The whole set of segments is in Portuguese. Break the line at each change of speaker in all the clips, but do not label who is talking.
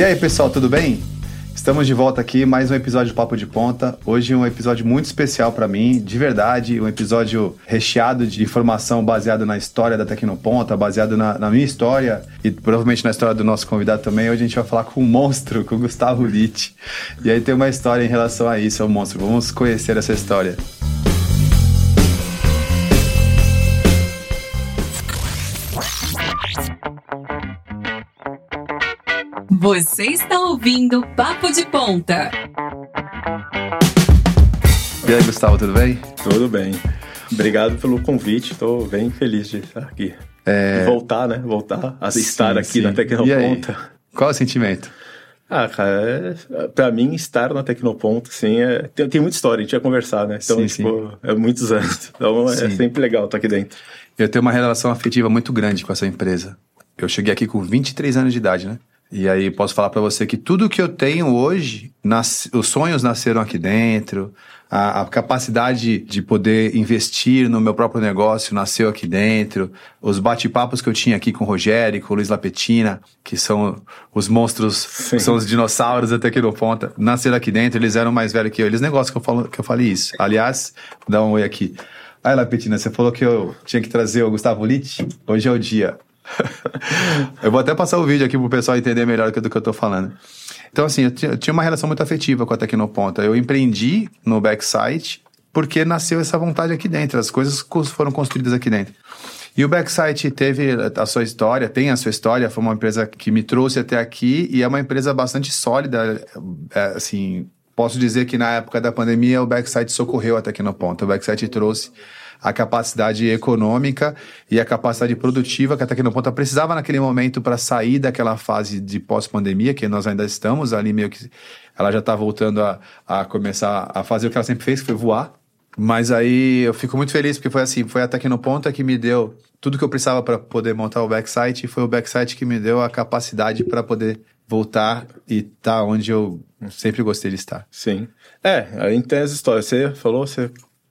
E aí, pessoal, tudo bem? Estamos de volta aqui, mais um episódio do Papo de Ponta. Hoje um episódio muito especial para mim, de verdade, um episódio recheado de informação baseado na história da Tecnoponta, baseado na, na, minha história e provavelmente na história do nosso convidado também. Hoje a gente vai falar com um monstro, com o Gustavo Litt. E aí tem uma história em relação a isso, é um monstro. Vamos conhecer essa história.
Você está ouvindo Papo de Ponta.
E aí, Gustavo, tudo bem?
Tudo bem. Obrigado pelo convite, estou bem feliz de estar aqui. É... Voltar, né? Voltar a sim, estar aqui sim. na Tecnoponta.
Qual o sentimento?
Ah, cara, é, pra mim, estar na Tecnoponta, assim, é, tem, tem muita história, a gente ia conversar, né? Então, sim, tipo, é muitos anos. Então, é sempre legal estar aqui dentro.
Eu tenho uma relação afetiva muito grande com essa empresa. Eu cheguei aqui com 23 anos de idade, né? E aí posso falar para você que tudo que eu tenho hoje, nas, os sonhos nasceram aqui dentro, a, a, capacidade de poder investir no meu próprio negócio nasceu aqui dentro, os bate-papos que eu tinha aqui com o Rogério e com o Luiz Lapetina, que são os monstros, são os dinossauros até aqui no ponta, nasceram aqui dentro, eles eram mais velhos que eu. Eles negócios que eu, falo, que eu falei isso. Aliás, dá um oi aqui. Aí, Lapetina, você falou que eu tinha que trazer o Gustavo Litt. Hoje é o dia. eu vou até passar o vídeo aqui pro pessoal entender melhor do que eu tô falando. Então, assim, eu tinha uma relação muito afetiva com a Tecnoponta. Eu empreendi no backsite porque nasceu essa vontade aqui dentro. As coisas foram construídas aqui dentro. E o Backsite teve a sua história, tem a sua história, foi uma empresa que me trouxe até aqui e é uma empresa bastante sólida, é, assim, posso dizer que na época da pandemia o Backsite socorreu a Tecnoponta. O Backsite trouxe a capacidade econômica e a capacidade produtiva que a Tecnoponta precisava naquele momento para sair daquela fase de pós-pandemia, que nós ainda estamos ali meio que. Ela já está voltando a, a começar a fazer o que ela sempre fez, que foi voar. Mas aí eu fico muito feliz, porque foi assim, foi a Tecnoponta que me deu tudo que eu precisava para poder montar o backsite, e foi o backsite que me deu a capacidade para poder voltar e estar tá onde eu sempre gostei de estar.
Sim. É, aí tem as histórias. Você falou, você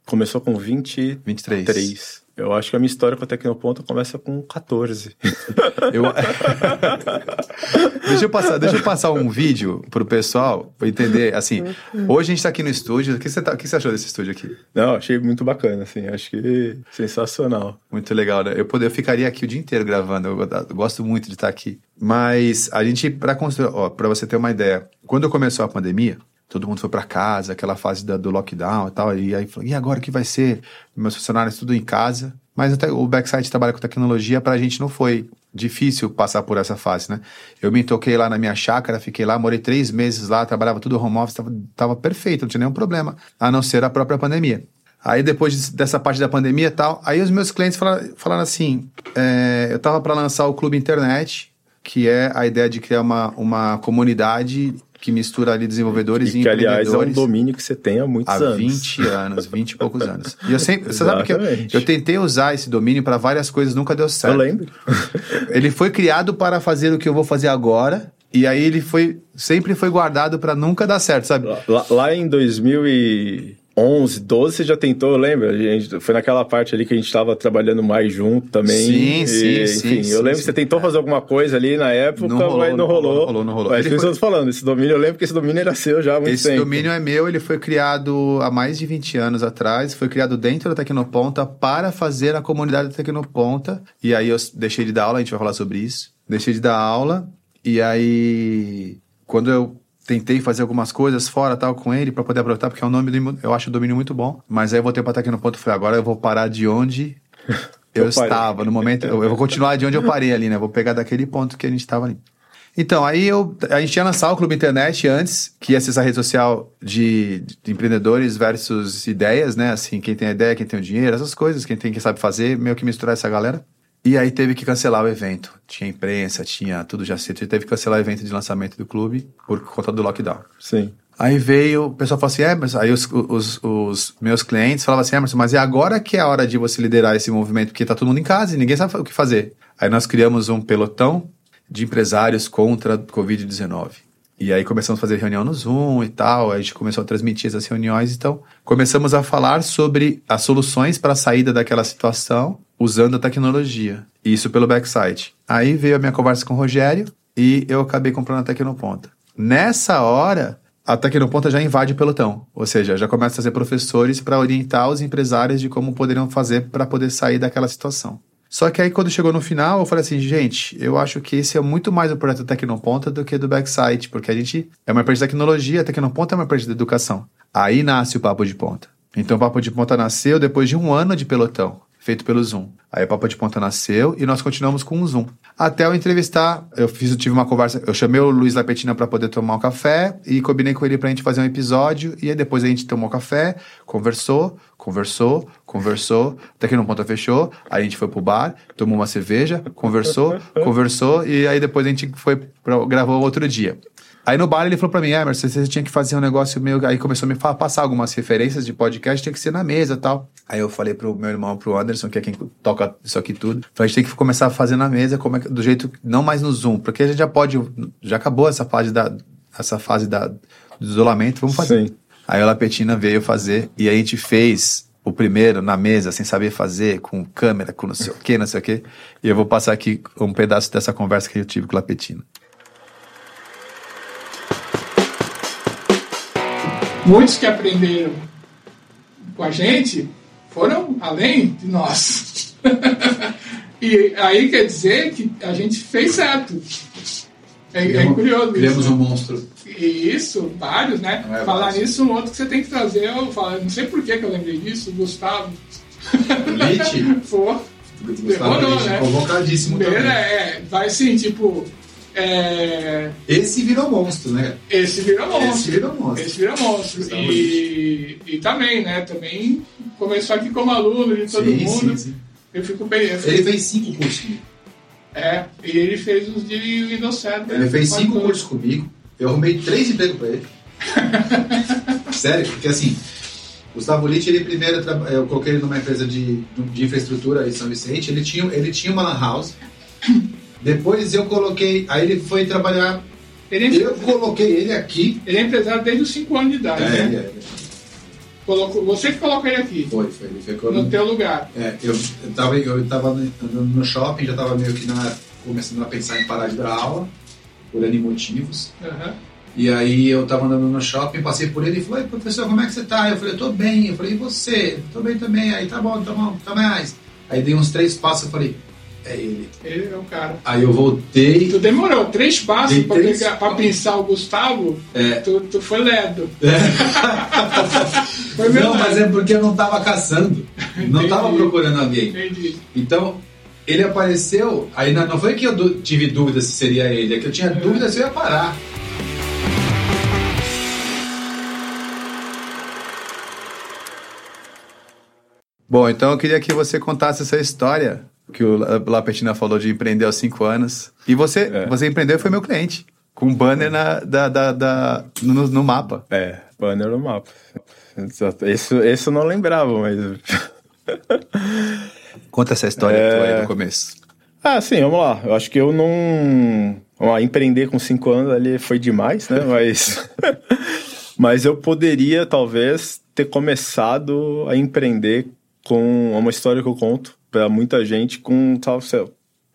Começou com 20...
23.
3. Eu acho que a minha história com a Tecnoponta começa com 14.
eu... deixa, eu passar, deixa eu passar um vídeo pro pessoal para entender. Assim, hoje a gente tá aqui no estúdio. O que você, tá, o que você achou desse estúdio aqui?
Não, achei muito bacana, assim. Acho que sensacional.
Muito legal, né? Eu, poder, eu ficaria aqui o dia inteiro gravando. Eu, eu gosto muito de estar aqui. Mas a gente, para construir, ó, para você ter uma ideia, quando começou a pandemia, todo mundo foi para casa, aquela fase da, do lockdown e tal. E aí falou, e agora o que vai ser? Meus funcionários tudo em casa. Mas até o Backside trabalha com tecnologia, para a gente não foi difícil passar por essa fase, né? Eu me toquei lá na minha chácara, fiquei lá, morei três meses lá, trabalhava tudo home office, tava, tava perfeito, não tinha nenhum problema, a não ser a própria pandemia. Aí depois dessa parte da pandemia e tal, aí os meus clientes falaram, falaram assim, é, eu tava para lançar o Clube Internet, que é a ideia de criar uma, uma comunidade que mistura ali desenvolvedores e, e que, aliás, é um
domínio que você tem há muitos
há
anos.
Há 20 anos, 20 e poucos anos. E eu sempre, você sabe que eu, eu tentei usar esse domínio para várias coisas, nunca deu certo.
Eu lembro.
Ele foi criado para fazer o que eu vou fazer agora, e aí ele foi sempre foi guardado para nunca dar certo, sabe?
Lá, lá em 2000 e 11, 12 você já tentou, lembra? A gente, foi naquela parte ali que a gente estava trabalhando mais junto também.
Sim,
e,
sim,
enfim,
sim.
eu lembro
sim,
que você tentou fazer alguma coisa ali na época,
não rolou,
mas não,
não
rolou.
Não rolou, não rolou.
Mas foi... falando, esse domínio, eu lembro que esse domínio era seu já há muito
esse
tempo.
Esse domínio é meu, ele foi criado há mais de 20 anos atrás, foi criado dentro da Tecnoponta para fazer a comunidade da Tecnoponta. E aí eu deixei de dar aula, a gente vai falar sobre isso. Deixei de dar aula, e aí quando eu tentei fazer algumas coisas fora tal com ele para poder aproveitar, porque é um nome, eu acho o domínio muito bom. Mas aí eu voltei para estar aqui no ponto e falei, agora eu vou parar de onde eu, eu estava. No momento, eu, eu, vou continuar de onde eu parei ali, né? Vou pegar daquele ponto que a gente estava ali. Então, aí eu, a gente ia lançar o Clube Internet antes, que ia ser essa rede social de, de, empreendedores versus ideias, né? Assim, quem tem a ideia, quem tem o dinheiro, essas coisas, quem tem, quem sabe fazer, meio que misturar essa galera. E aí teve que cancelar o evento. Tinha imprensa, tinha tudo já cedo. Teve que cancelar o evento de lançamento do clube por conta do lockdown.
Sim.
Aí veio, o pessoal falou assim, é, mas aí os, os, os, meus clientes falavam assim, Emerson, mas é agora que é a hora de você liderar esse movimento, porque tá todo mundo em casa e ninguém sabe o que fazer. Aí nós criamos um pelotão de empresários contra Covid-19. E aí começamos a fazer reunião no Zoom e tal, a gente começou a transmitir essas reuniões, então começamos a falar sobre as soluções para a saída daquela situação usando a tecnologia. Isso pelo backside. Aí veio a minha conversa com o Rogério, e eu acabei comprando a Tecnoponta. Nessa hora, a Tecnoponta já invade o pelotão, ou seja, já começa a trazer professores para orientar os empresários de como poderiam fazer para poder sair daquela situação. Só que aí, quando chegou no final, eu falei assim, gente, eu acho que esse é muito mais o projeto Tecnoponta do que do Backside, porque a gente é uma empresa de tecnologia, a Tecnoponta é uma empresa de educação. Aí nasce o Papo de Ponta. Então, o Papo de Ponta nasceu depois de um ano de pelotão feito pelo Zoom. Aí o Papo de Ponta nasceu e nós continuamos com o Zoom. Até eu entrevistar, eu fiz, tive uma conversa, eu chamei o Luiz Lapetina para poder tomar um café e combinei com ele pra gente fazer um episódio e aí depois a gente tomou café, conversou, conversou, conversou, até que no ponta fechou, aí a gente foi pro bar, tomou uma cerveja, conversou, conversou e aí depois a gente foi pra, gravou outro dia. Aí no bar ele falou pra mim, Emerson, você tinha que fazer um negócio meio. Aí começou a me falar, passar algumas referências de podcast, tinha que ser na mesa e tal. Aí eu falei pro meu irmão, pro Anderson, que é quem toca isso aqui tudo, falei, a gente tem que começar a fazer na mesa, como é, do jeito, não mais no Zoom, porque a gente já pode, já acabou essa fase da, essa fase da, do isolamento, vamos fazer. Sim. Aí a Lapetina veio fazer, e a gente fez o primeiro na mesa, sem saber fazer, com câmera, com não sei o que, não sei o que. E eu vou passar aqui um pedaço dessa conversa que eu tive com a Lapetina.
Muitos que aprenderam com a gente foram além de nós. e aí quer dizer que a gente fez certo. É, é curioso
Criamos um monstro.
Isso, vários, né? É Falar nisso, um outro que você tem que trazer, eu falo, não sei por que, que eu lembrei disso, o Gustavo.
Lite?
Pô.
Demorou, né? Convocadíssimo também.
É, vai assim, tipo, é...
Esse virou monstro, né?
Esse virou monstro.
Esse virou monstro.
Esse virou monstro. E, e também, né? Também começou aqui como aluno de todo sim, mundo. Sim, sim. Eu fico bem. Eu fico...
Ele fez cinco cursos comigo.
É, e ele fez uns de Windows 7.
Ele fez cinco cursos comigo. Eu arrumei três empregos pra ele. Sério, porque assim, Gustavo Litt, ele primeiro, eu coloquei ele numa empresa de, de infraestrutura em São Vicente, ele tinha, ele tinha uma lan house, depois eu coloquei, aí ele foi trabalhar. Ele é eu coloquei ele aqui.
Ele é empresário desde os 5 anos de idade, é, né? É, Colocou, você que colocou ele aqui.
Foi, foi. Ele ficou
no, no teu lugar.
É, eu, eu tava, eu tava no, no shopping, já tava meio que na, começando a pensar em parar de dar aula, por N motivos. Uhum. E aí eu tava andando no shopping, passei por ele e falei, professor, como é que você tá? Eu falei, eu tô bem. Eu falei, e você? Tô bem também. Aí, tá bom, tá bom, tá mais. Aí dei uns três passos, eu falei, é ele.
Ele é o cara.
Aí eu voltei.
Tu demorou três passos pra, três... Pegar, pra pensar o Gustavo. É. Tu, tu foi ledo. É.
foi não, mas é porque eu não tava caçando. Não Entendi. tava procurando alguém.
Entendi.
Então, ele apareceu. Aí não foi que eu tive dúvida se seria ele, é que eu tinha dúvida se eu ia parar. Bom, então eu queria que você contasse essa história que o Lapetina falou de empreender aos cinco anos. E você, é. você empreendeu e foi meu cliente. Com um banner na, da, da, da no, no, mapa.
É, banner no mapa. Isso, isso eu não lembrava, mas.
Conta essa história é... aí do começo.
Ah, sim, vamos lá. Eu acho que eu não. Vamos lá, empreender com cinco anos ali foi demais, né? Mas. mas eu poderia, talvez, ter começado a empreender com uma história que eu conto para muita gente com, tal,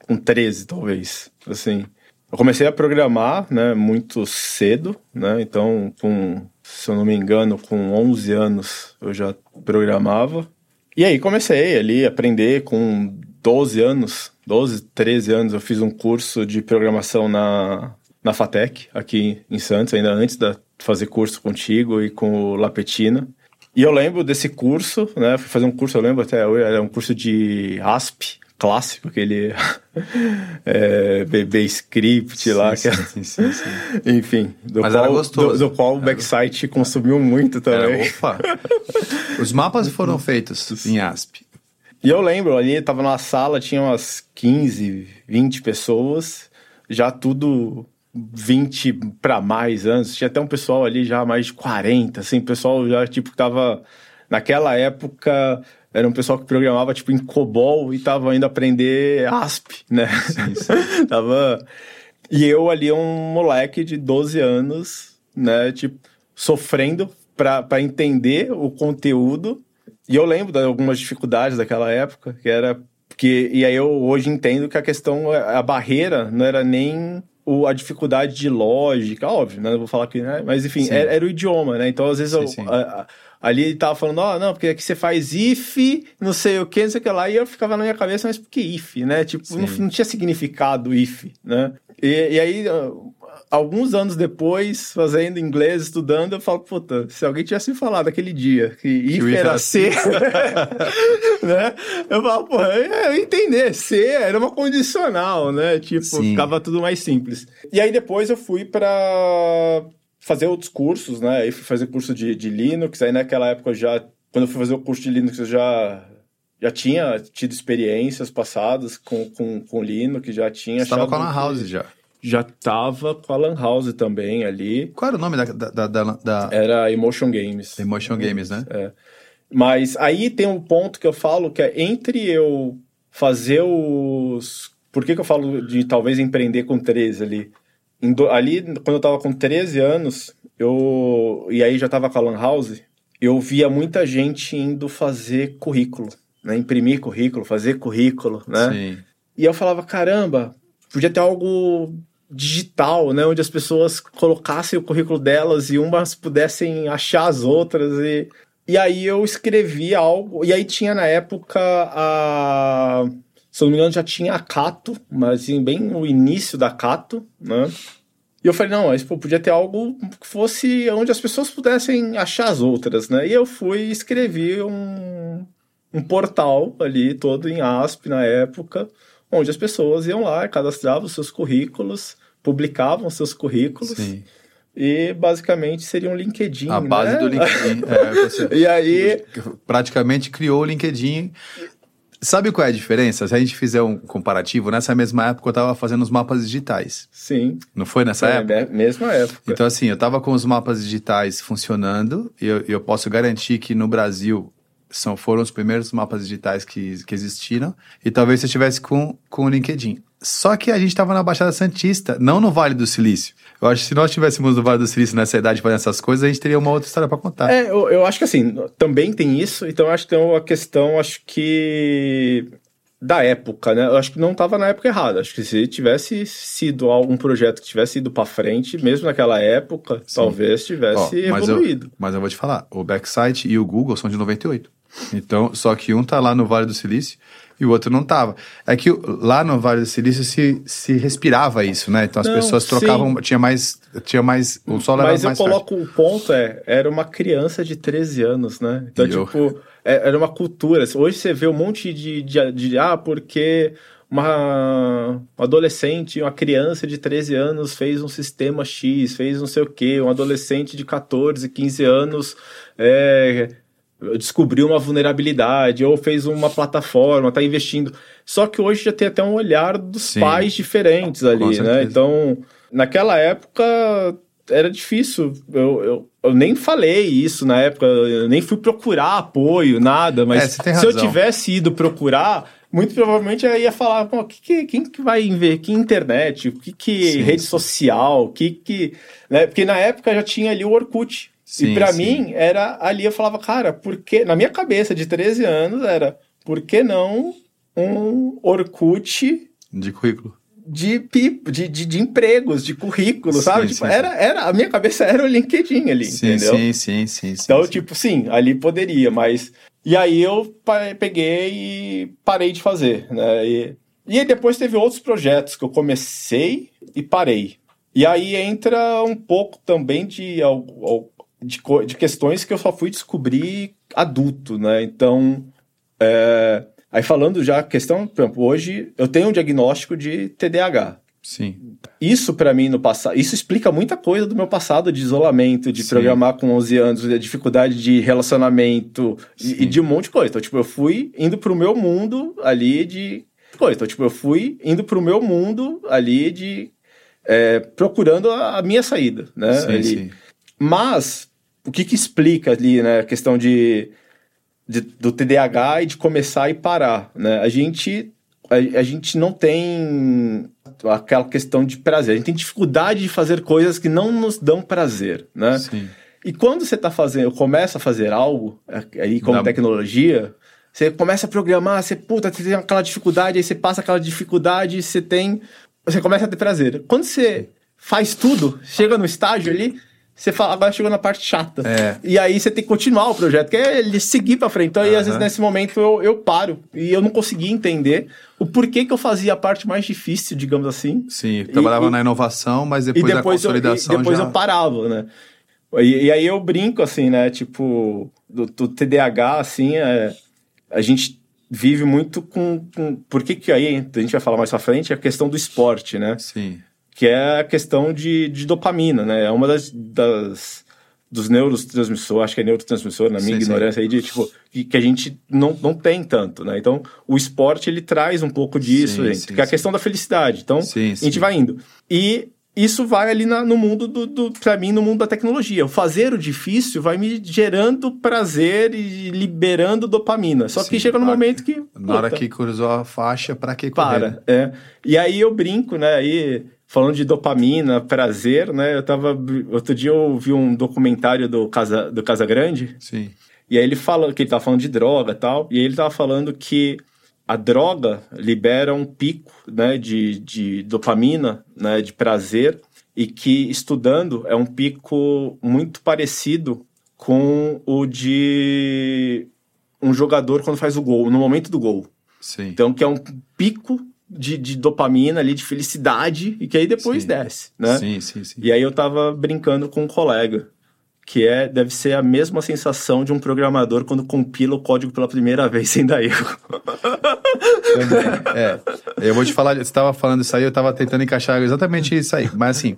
com 13, talvez. Assim, eu comecei a programar, né, muito cedo, né? Então, com, se eu não me engano, com 11 anos eu já programava. E aí comecei ali a aprender com 12 anos, 12, 13 anos, eu fiz um curso de programação na, na FATEC, aqui em Santos, ainda antes de fazer curso contigo e com o Lapetina. E eu lembro desse curso, né? Fui fazer um curso, eu lembro até, era um curso de ASP, clássico, aquele é, BB Script
sim,
lá.
Sim, que... É sim, sim, sim,
Enfim,
do Mas qual, era gostoso.
Do, do qual o backsite consumiu muito também.
Era, opa! Os mapas foram feitos em ASP.
E eu lembro, ali tava numa sala, tinha umas 15, 20 pessoas, já tudo 20 para mais anos, tinha até um pessoal ali já mais de 40, assim, pessoal já tipo tava naquela época era um pessoal que programava tipo em COBOL e tava indo aprender ASP, né? Sim, sim. tava e eu ali um moleque de 12 anos, né, tipo sofrendo para entender o conteúdo. E eu lembro de algumas dificuldades daquela época, que era porque e aí eu hoje entendo que a questão a barreira não era nem o, a dificuldade de lógica, óbvio, né? Não vou falar aqui, né? Mas enfim, era, era o idioma, né? Então, às vezes,
Sim,
eu,
sim.
a- a- ali ele tava falando, ó, não, porque aqui você faz if, não sei o que, não sei o que lá, e eu ficava na minha cabeça, mas por que if, né? Tipo, não, não tinha significado if, né? E, e aí, alguns anos depois, fazendo inglês, estudando, eu falo, puta, se alguém tivesse me falado aquele dia que if era C, né? Eu falo, pô, eu entender, C era uma condicional, né? Tipo,
Sim.
ficava tudo mais simples. E aí depois eu fui pra fazer outros cursos, né? Aí fui fazer curso de, de Linux, aí naquela época eu já, quando eu fui fazer o curso de Linux, eu já já tinha tido experiências passadas com, com, com Linux, já tinha
Você tava
achado
com a Lan House já.
Já tava com a Lan House também ali.
Qual era o nome da, da, da, da-
Era Emotion Games.
Emotion Games, né?
É. Mas aí tem um ponto que eu falo que é entre eu fazer os. Por que, que eu falo de talvez empreender com 13 ali? Do- Ali, quando eu tava com 13 anos, eu. E aí já tava com a Lan House, eu via muita gente indo fazer currículo, né? Imprimir currículo, fazer currículo, né?
Sim.
E eu falava, caramba, podia ter algo digital, né? Onde as pessoas colocassem o currículo delas e umas pudessem achar as outras. E, e aí eu escrevi algo. E aí tinha na época a. Se eu não me engano, já tinha a Cato, mas bem no início da Cato, né? E eu falei, não, mas pô, podia ter algo que fosse onde as pessoas pudessem achar as outras, né? E eu fui e escrevi um, um portal ali, todo em ASP na época, onde as pessoas iam lá, cadastravam seus currículos, publicavam seus currículos,
Sim.
e basicamente seria um LinkedIn,
A base
né?
do LinkedIn. É, você
E aí,
praticamente criou o LinkedIn. Sabe qual é a diferença? Se a gente fizer um comparativo, nessa mesma época eu estava fazendo os mapas digitais.
sim,
Não foi nessa
é,
época?
me- mesma época.
Então, assim, eu tava com os mapas digitais funcionando e eu, eu posso garantir que no Brasil são, foram os primeiros mapas digitais que, que existiram e talvez você estivesse com, com o LinkedIn. Só que a gente estava na Baixada Santista, não no Vale do Silício. Eu acho que se nós estivéssemos no Vale do Silício nessa idade fazendo essas coisas, a gente teria uma outra história para contar.
É, eu, eu acho que assim, também tem isso, então eu acho que tem uma questão, acho que da época, né? Eu acho que não estava na época errada. Acho que se tivesse sido algum projeto que tivesse ido para frente, mesmo naquela época, talvez
Ó,
tivesse
mas, eu,
evoluído.
mas eu vou te falar, o Backsite e o Google são de 98. Então, só que um tá lá no Vale do Silício e o outro não tava. É que lá no Vale do Silício se, se respirava isso, né? Então as
Não,
pessoas trocavam, tinha mais, tinha mais, o sol era
Mas eu
mais forte.
coloco o ponto é, era uma criança de 13 anos, né? Então,
E eu-
tipo, é- era uma cultura. Hoje você vê um monte de, de, de ah, porque uma um adolescente, uma criança de 13 anos fez um sistema X, fez não sei o quê, um adolescente de 14, 15 anos é, descobriu uma vulnerabilidade ou fez uma plataforma, está investindo. Só que hoje já tem até um olhar dos
Sim.
pais diferentes ali, né? Então, naquela época era difícil. Eu, eu, eu nem falei isso na época, eu nem fui procurar apoio, nada,
É,
mas
tem
se eu tivesse ido procurar, muito provavelmente eu ia falar, pô, que, que- quem que vai ver? Que internet? Que, que
Sim,
rede
sim.
social? Que que. Né? Porque na época já tinha ali o Orkut.
Sim,
e pra
sim.
mim, era ali eu falava, cara, por que. Na minha cabeça de 13 anos era, por que não um Orkut
De currículo.
de, pip- de, de, de empregos, de currículo,
Sim,
sabe?
sim,
Tipo, era, era, a minha cabeça era o LinkedIn ali,
Sim,
entendeu?
sim, sim, sim.
Então, tipo, sim, ali poderia, mas. E aí eu peguei e parei de fazer, né? E, e aí depois teve outros projetos que eu comecei e parei. E aí entra um pouco também de, de, de questões que eu só fui descobrir adulto, né? Então. é, Aí falando já a questão, por exemplo, hoje eu tenho um diagnóstico de TDAH.
Sim.
Isso pra mim no passado, isso explica muita coisa do meu passado de isolamento, de
Sim.
programar com 11 anos, de dificuldade de relacionamento e, e de um monte de coisa. Então, tipo, eu fui indo pro meu mundo ali de coisa. Então, tipo, eu fui indo pro meu mundo ali de é, procurando a, a minha saída, né?
sim, sim.
Mas o que que explica ali, né, a questão de, de- do TDAH e de começar e parar, né? A gente a, a gente não tem aquela questão de prazer, a gente tem dificuldade de fazer coisas que não nos dão prazer, né?
Sim.
E quando você tá fazendo, começa a fazer algo aí como
Dá-
tecnologia, você começa a programar, você puta, você tem aquela dificuldade, aí você passa aquela dificuldade, você tem você começa a ter prazer. Quando você faz tudo, chega no estágio ali, você fala, agora chegou na parte chata.
É.
E aí você tem que continuar o projeto, que é ele seguir pra frente. Então, aí, às vezes, nesse momento, eu, eu paro. E eu não conseguia entender o porquê que eu fazia a parte mais difícil, digamos assim.
Sim, trabalhava
e-
na inovação, mas depois,
e depois,
da consolidação
eu, e depois
já...
eu parava, né? E, e aí eu brinco, assim, né? Tipo, do, do TDAH, assim, é, a gente vive muito com, com... Por que que aí, a gente vai falar mais pra frente, é a questão do esporte, né?
Sim,
que é a questão de, de dopamina, né? É uma das, das dos neurotransmissores, acho que é neurotransmissor, na minha
Sim, sim.
ignorância aí, de tipo, que, que a gente não, não tem tanto, né? Então, o esporte, ele traz um pouco disso,
Sim,
gente,
sim,
que é a
sim.
questão da felicidade. Então,
Sim,
a gente
sim.
vai indo. E isso vai ali na- no mundo do, do para mim no mundo da tecnologia. O fazer o difícil vai me gerando prazer e liberando dopamina. Só que
Sim,
chega no momento que
na hora que cruzou a faixa, pra que correr?
para, é. E aí eu brinco, né? Aí, falando de dopamina, prazer, né? Eu tava. Outro dia eu vi um documentário do Casa, do Casa Grande,
Sim,
e aí ele fala que ele tava falando de droga e tal, e aí ele tava falando que a droga libera um pico, né, de, de dopamina, né, de prazer, e que estudando é um pico muito parecido com o de um jogador quando faz o gol, no momento do gol.
sim.
Então, que é um pico de, de dopamina ali, de felicidade, e que aí depois
Sim.
desce, né?
Sim, sim, sim.
E aí eu tava brincando com um colega, que é, deve ser a mesma sensação de um programador quando compila o código pela primeira vez sem dar erro.
Também, é. Eu vou te falar, você estava falando isso aí, eu estava tentando encaixar exatamente isso aí. Mas assim,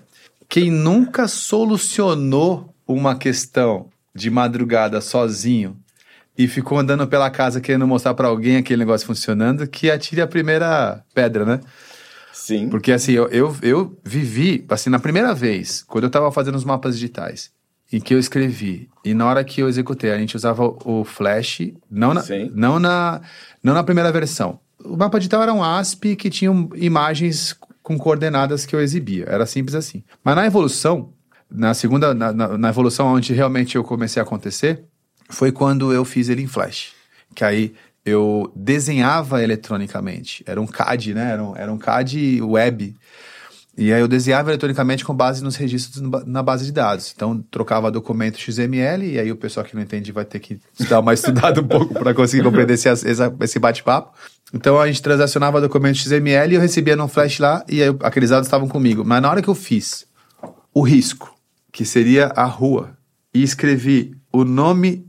quem nunca solucionou uma questão de madrugada sozinho e ficou andando pela casa querendo mostrar para alguém aquele negócio funcionando, que atire a primeira pedra, né?
Sim.
Porque assim, eu, eu, eu vivi, assim, na primeira vez, quando eu tava fazendo os mapas digitais, em que eu escrevi, e na hora que eu executei, a gente usava o Flash, não na,
Sim.
não na, não na primeira versão. O mapa digital era um ASP que tinha imagens com coordenadas que eu exibia. Era simples assim. Mas na evolução, na segunda, na, na, na evolução onde realmente eu comecei a acontecer, foi quando eu fiz ele em Flash. Que aí eu desenhava eletronicamente. Era um CAD, né? Era um, era um CAD web. E aí eu desenhava eletronicamente com base nos registros na base de dados. Então, trocava documento XML, e aí o pessoal que não entende vai ter que dar uma estudada um pouco para conseguir compreender esse, esse bate-papo. Então, a gente transacionava documento XML e eu recebia no flash lá, e aí aqueles dados estavam comigo. Mas na hora que eu fiz o risco, que seria a rua, e escrevi o nome,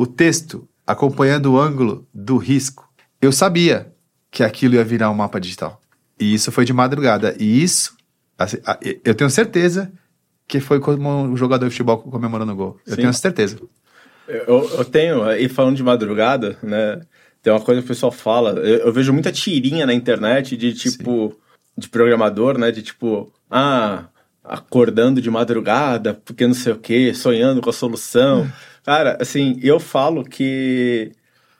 o texto, acompanhando o ângulo do risco, eu sabia que aquilo ia virar um mapa digital. E isso foi de madrugada. E isso, assim, eu tenho certeza que foi como um jogador de futebol comemorando o gol. Eu
Sim.
tenho certeza.
Eu, eu tenho, e falando de madrugada, né? Tem uma coisa que o pessoal fala. Eu, eu vejo muita tirinha na internet de tipo, de programador, né? De tipo, ah, acordando de madrugada, porque não sei o quê, sonhando com a solução. Cara, assim, eu falo que.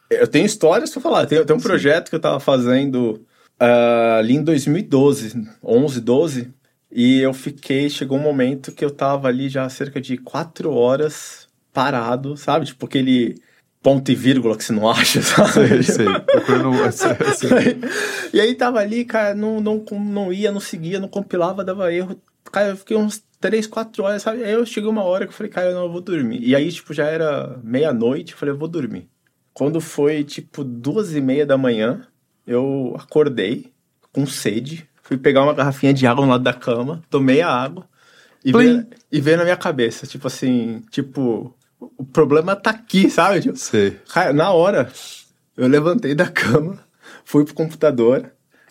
Eu tenho histórias pra falar. Tem, tem um projeto que eu tava fazendo ah, ali em 2012, 11, 12. E eu fiquei, chegou um momento que eu tava ali já há cerca de quatro horas parado, sabe? Tipo aquele ponto e vírgula que você não acha, sabe?
Sei, procurando. sei.
e aí tava ali, cara, não, não, não ia, não seguia, não compilava, dava erro. Cara, eu fiquei uns três, quatro horas, sabe? Aí eu cheguei uma hora que eu falei, cara, não, eu vou dormir. E aí, tipo, já era meia-noite, eu falei, eu vou dormir. Quando foi, tipo, duas e meia da manhã, eu acordei com sede, fui pegar uma garrafinha de água no lado da cama, tomei a água e
Plim.
veio, e veio na minha cabeça, tipo assim, tipo, o problema tá aqui, sabe? Tipo,
Sei.
Cara, na hora, eu levantei da cama, fui pro computador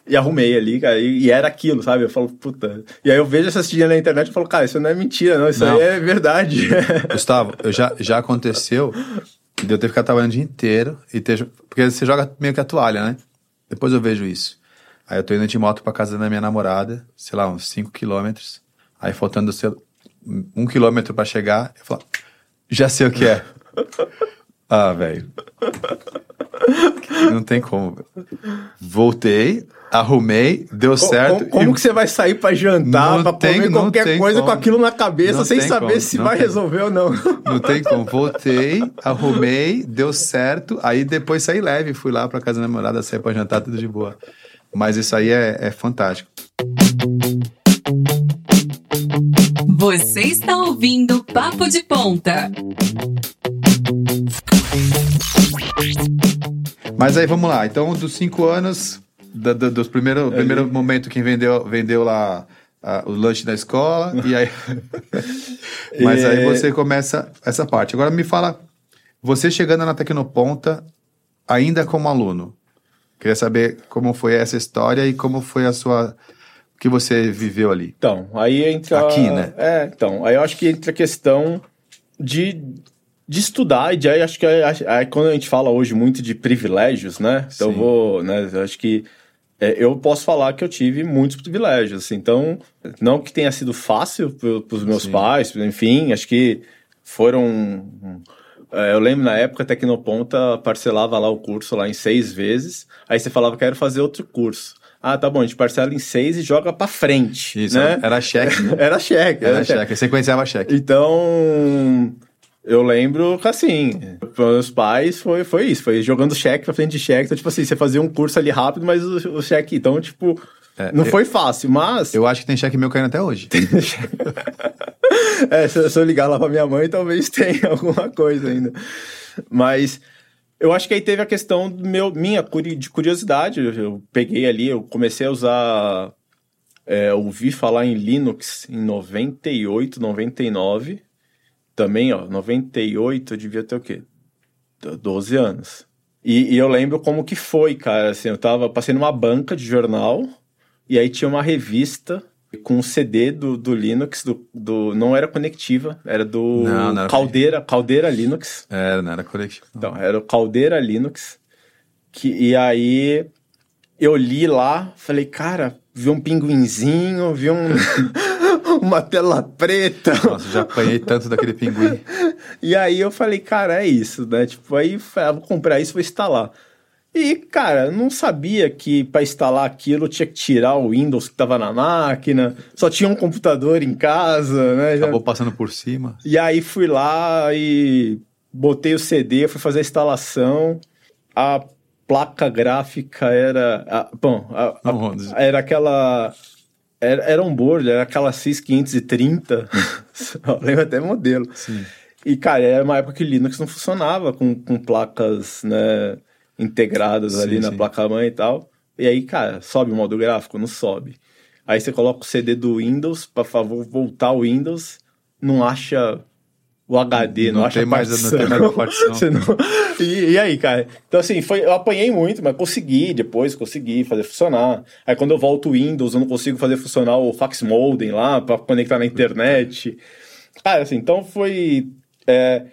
e arrumei ali, cara, e, e era aquilo, sabe? Eu falo, puta. E aí eu vejo essas tirinhas na internet e falo, cara, isso não é mentira, não, isso
Não.
aí é verdade.
Gustavo, eu já, já aconteceu de eu ter ficado trabalhando o dia inteiro e ter. Porque você joga meio que a toalha, né? Depois eu vejo isso. Aí eu tô indo de moto pra casa da minha namorada, sei lá, uns 5 quilômetros. Aí faltando sei, lá, um quilômetro pra chegar, eu falo, já sei o que é. Ah, velho. Não tem como. Voltei, arrumei, deu certo.
Como, como
e-
que você vai sair pra jantar,
Não
pra
tem-
comer
não
qualquer
tem
coisa
como.
com aquilo na cabeça,
Não
sem saber
como,
se
não
vai
tem.
resolver ou não?
Não tem como. Voltei, arrumei, deu certo. Aí depois saí leve, fui lá pra casa da namorada, saí pra jantar, tudo de boa. Mas isso aí é, é fantástico.
Você está ouvindo Papo de Ponta.
Mas aí vamos lá. Então, dos cinco anos, da, da, dos primeiro, primeiro momento que vendeu, vendeu lá ah, o lanche da escola, e aí. Mas aí
É.
você começa essa parte. Agora me fala, você chegando na Tecnoponta, ainda como aluno. Queria saber como foi essa história e como foi a sua. O que você viveu ali.
Então, aí entra.
Aqui, né?
É, então. Aí eu acho que entra a questão de, de estudar, e de aí acho que aí, aí quando a gente fala hoje muito de privilégios, né? Então eu
Sim.
vou. Né, eu acho que. é, eu posso falar que eu tive muitos privilégios, assim, então, não que tenha sido fácil para os meus
Sim.
pais, enfim, acho que foram. é, Eu lembro na época, a Tecnoponta parcelava lá o curso lá em seis vezes. Aí você falava, quero fazer outro curso. Ah, tá bom, a gente parcela em seis e joga pra frente.
Isso,
né?
era cheque. né?
Era cheque.
Era cheque. Você conhecia cheque.
Então, eu lembro assim, para meus pais foi, foi isso, foi jogando cheque pra frente de cheque. Então, tipo assim, você fazia um curso ali rápido, mas o, o cheque, então, tipo,
É,
não
eu-
foi fácil, mas.
Eu acho que tem cheque meu caindo até hoje.
É, se, se eu ligar lá pra minha mãe, talvez tenha alguma coisa ainda. Mas eu acho que aí teve a questão do meu, minha de curiosidade. Eu, eu peguei ali, eu comecei a usar. É, ouvi falar em Linux em 98, 99. Também, ó, 98 eu devia ter o quê? Do- 12 anos. E, e eu lembro como que foi, cara. Assim, eu tava passei numa banca de jornal e aí tinha uma revista com um CD do, do Linux, do, do não era conectiva, era do
Não, não era
Caldeira, Caldeira Linux.
Era, não era coletivo.
Então, era o Caldeira Linux. Que, e aí eu li lá, falei, cara, vi um pinguinzinho, vi um, uma tela preta.
Nossa, já apanhei tanto daquele pinguim.
E aí eu falei, cara, é isso, né? Tipo, aí ah, vou comprar isso, vou instalar. E, cara, eu não sabia que para instalar aquilo tinha que tirar o Windows que tava na máquina, só tinha um computador em casa, né? Já-
Acabou passando por cima.
E aí fui lá e botei o CD, fui fazer a instalação. A placa gráfica era. a- bom, a- a- era aquela. Era, era um board, era aquela CIS 530. Eu lembro até modelo.
Sim.
E, cara, era uma época que Linux não funcionava com, com placas, né, integradas
Sim,
ali na
sim.
placa-mãe e tal. E aí, cara, sobe o modo gráfico? Não sobe. Aí você coloca o CD do Windows, para favor, voltar o Windows, não acha o HD, não,
Não
acha
tem mais- não
partição.
tem mais a partição.
Não- E, e aí, cara? Então, assim, foi, eu apanhei muito, mas consegui, depois consegui fazer funcionar. Aí, quando eu volto o Windows, eu não consigo fazer funcionar o fax modem lá para conectar na internet. Cara, assim, então foi. é,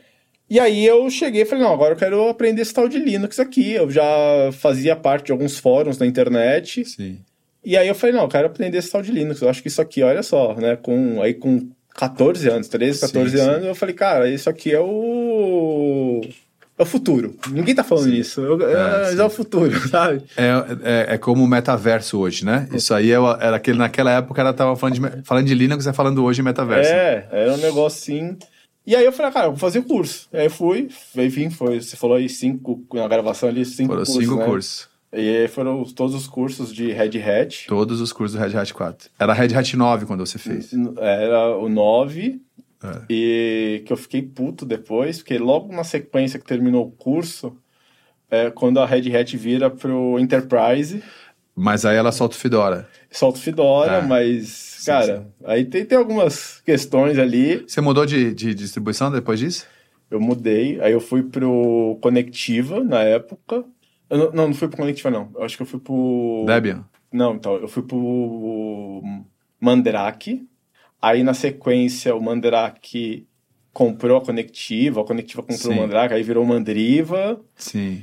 E aí eu cheguei e falei, não, agora eu quero aprender esse tal de Linux aqui. Eu já fazia parte de alguns fóruns na internet.
Sim.
E aí eu falei, não, eu quero aprender esse tal de Linux. Eu acho que isso aqui, olha só, né? Com, aí com 14 anos, 13, 14
Sim, sim.
anos, eu falei, cara, isso aqui é o. É o futuro. Ninguém tá falando isso. Eu- é,
É,
é,
sim.
o futuro, sabe?
É, é, é como o metaverso hoje, né? Isso aí é era aquele, naquela época ela tava falando de, falando de Linux, é falando hoje metaverso.
É, era um negócio assim. E aí eu falei, ah, cara, eu vou fazer o curso. Aí eu fui, enfim, foi, você falou aí cinco, na gravação ali, cinco
Foram
cursos,
cinco
né?
cursos.
E foram todos os cursos de Red Hat.
Todos os cursos do Red Hat 4. Era Red Hat 9 quando você fez.
Era o 9,
É.
e que eu fiquei puto depois, porque logo na sequência que terminou o curso, é quando a Red Hat vira pro Enterprise,
Mas aí ela solta o Fedora.
solta o Fedora,
É.
mas, cara, aí tem, tem algumas questões ali.
Você mudou de, de distribuição depois disso?
Eu mudei, aí eu fui pro Conectiva na época. Não, não, não fui pro Conectiva, não. Eu acho que eu fui pro.
Debian?
Não, então, eu fui pro Mandrake. Aí na sequência o Mandrake comprou a Conectiva, a Conectiva comprou
Sim.
o Mandrake, aí virou Mandriva.
Sim.